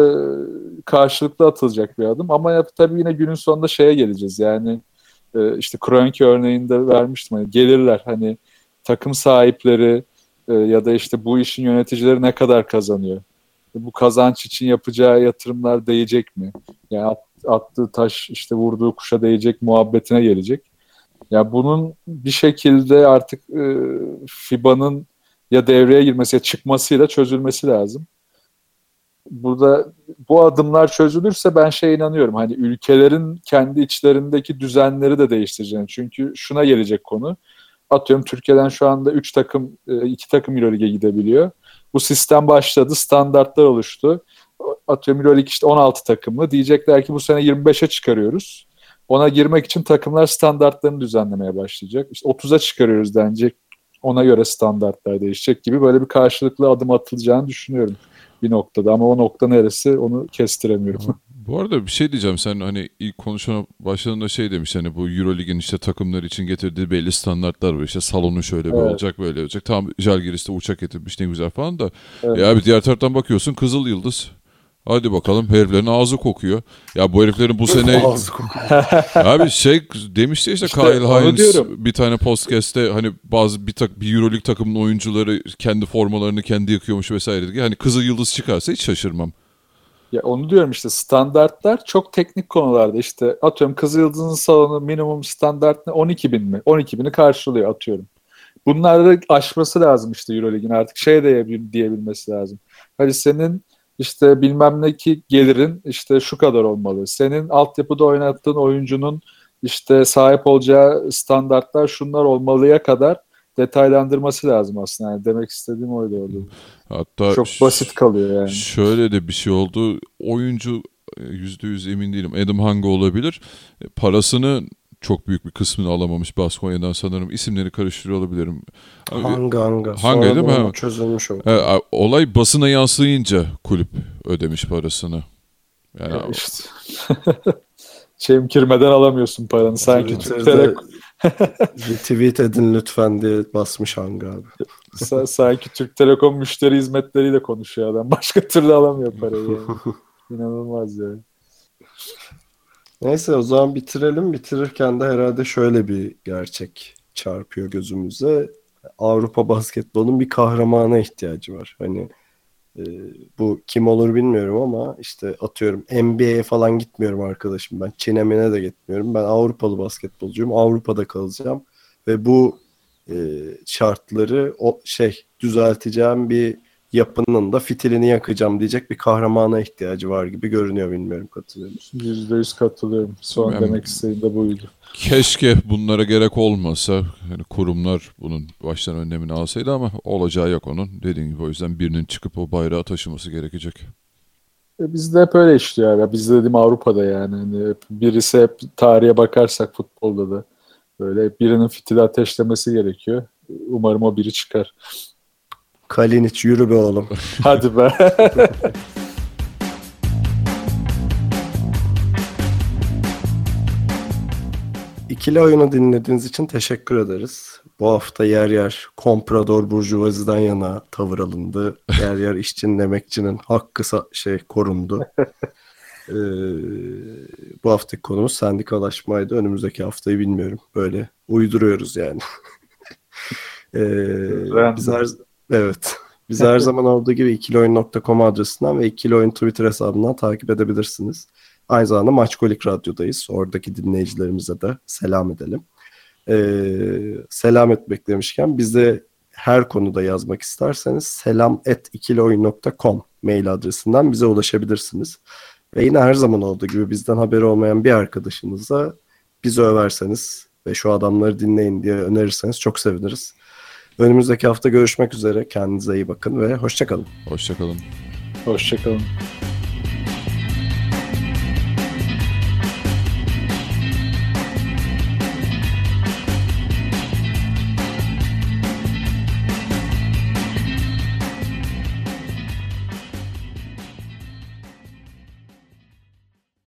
karşılıklı atılacak bir adım ama tabii yine günün sonunda şeye geleceğiz yani e, işte Kroenke örneğinde vermiştim hani gelirler hani takım sahipleri e, ya da işte bu işin yöneticileri ne kadar kazanıyor? Bu kazanç için yapacağı yatırımlar değecek mi? Yani at, attığı taş işte vurduğu kuşa değecek muhabbetine gelecek. Ya yani bunun bir şekilde artık e, FIBA'nın ya devreye girmesi ya çıkmasıyla çözülmesi lazım. Burada bu adımlar çözülürse ben şey inanıyorum. Hani ülkelerin kendi içlerindeki düzenleri de değiştireceğini. Çünkü şuna gelecek konu atıyorum Türkiye'den şu anda 3 takım, 2 takım Euroleague'e gidebiliyor. Bu sistem başladı, standartlar oluştu. Atıyorum Euroleague işte 16 takımlı. Diyecekler ki bu sene 25'e çıkarıyoruz. Ona girmek için takımlar standartlarını düzenlemeye başlayacak. İşte 30'a çıkarıyoruz denecek. Ona göre standartlar değişecek gibi böyle bir karşılıklı adım atılacağını düşünüyorum bir noktada. Ama o nokta neresi onu kestiremiyorum. Bu arada bir şey diyeceğim. Sen hani ilk konuşana başladığında şey demiş hani bu Eurolig'in işte takımlar için getirdiği belli standartlar var. İşte salonu şöyle evet. olacak böyle olacak. Tamam Jalgiris'te uçak getirmiş ne güzel falan da. Evet. Ya bir diğer taraftan bakıyorsun Kızıl Yıldız. Hadi bakalım heriflerin ağzı kokuyor. Ya bu heriflerin bu sene... (laughs) ağzı kokuyor. Abi şey demişti işte, işte Kyle Hines bir tane podcast'te hani bazı bir, tak, bir Euroleague takımının oyuncuları kendi formalarını kendi yakıyormuş vesaire. Dedi. Hani Kızıl Yıldız çıkarsa hiç şaşırmam. Ya onu diyorum işte standartlar çok teknik konularda işte atıyorum Kızılyıldız'ın salonu minimum standart ne 12 bin mi? 12 bini karşılıyor atıyorum. Bunları aşması lazım işte Euroleague'in artık şey de diyebilmesi lazım. Hadi senin işte bilmem ne ki gelirin işte şu kadar olmalı. Senin altyapıda oynattığın oyuncunun işte sahip olacağı standartlar şunlar olmalıya kadar detaylandırması lazım aslında. Yani demek istediğim oydu orada. Hatta çok basit kalıyor yani. Şöyle de bir şey oldu. Oyuncu e, yüzde yüz emin değilim. Adam Hanga olabilir. E, parasını çok büyük bir kısmını alamamış Baskonya'dan sanırım. İsimleri karıştırıyor olabilirim. Hanga Hanga. Hanga değil mi? Çözülmüş o. E, olay basına yansıyınca kulüp ödemiş parasını. Yani ya işte. (laughs) Çemkirmeden alamıyorsun paranı. Sanki Türk Telekom (laughs) Retweet edin lütfen diye basmış Hanga abi. Sa- sanki Türk Telekom müşteri hizmetleriyle konuşuyor adam. Başka türlü alamıyor parayı yani. (laughs) İnanılmaz yani. Neyse o zaman bitirelim. Bitirirken de herhalde şöyle bir gerçek çarpıyor gözümüze. Avrupa basketbolunun bir kahramana ihtiyacı var. Hani e, bu kim olur bilmiyorum ama işte atıyorum NBA'ye falan gitmiyorum arkadaşım ben. Çin'e de gitmiyorum. Ben Avrupalı basketbolcuyum. Avrupa'da kalacağım. Ve bu e, şartları o şey düzelteceğim bir yapının da fitilini yakacağım diyecek bir kahramana ihtiyacı var gibi görünüyor bilmiyorum katılıyor musun? Yüzde yüz katılıyorum. Son yani, demek istediğim de buydu. Keşke bunlara gerek olmasa. Yani kurumlar bunun baştan önlemini alsaydı ama olacağı yok onun. Dediğim gibi o yüzden birinin çıkıp o bayrağı taşıması gerekecek. E bizde hep öyle işliyor abi. Bizde dediğim Avrupa'da yani. yani birisi hep tarihe bakarsak futbolda da böyle birinin fitili ateşlemesi gerekiyor. Umarım o biri çıkar. Kalinic yürü be oğlum. (laughs) Hadi be. (laughs) ikili oyunu dinlediğiniz için teşekkür ederiz. Bu hafta yer yer komprador burjuvaziden yana tavır alındı. Yer yer işçinin emekçinin hakkı şey korundu. (laughs) ee, bu haftaki konumuz sendikalaşmaydı. Önümüzdeki haftayı bilmiyorum. Böyle uyduruyoruz yani. ee, biz her, evet. Biz her (laughs) zaman olduğu gibi ikilioyun.com adresinden ve ikilioyun Twitter hesabından takip edebilirsiniz. Aynı zamanda Maçkolik Radyo'dayız. Oradaki dinleyicilerimize de selam edelim. Ee, selam etmek demişken bize her konuda yazmak isterseniz selam.ikilioyun.com mail adresinden bize ulaşabilirsiniz. Ve yine her zaman olduğu gibi bizden haberi olmayan bir arkadaşınıza bizi överseniz ve şu adamları dinleyin diye önerirseniz çok seviniriz. Önümüzdeki hafta görüşmek üzere. Kendinize iyi bakın ve hoşçakalın. Hoşçakalın. Hoşçakalın.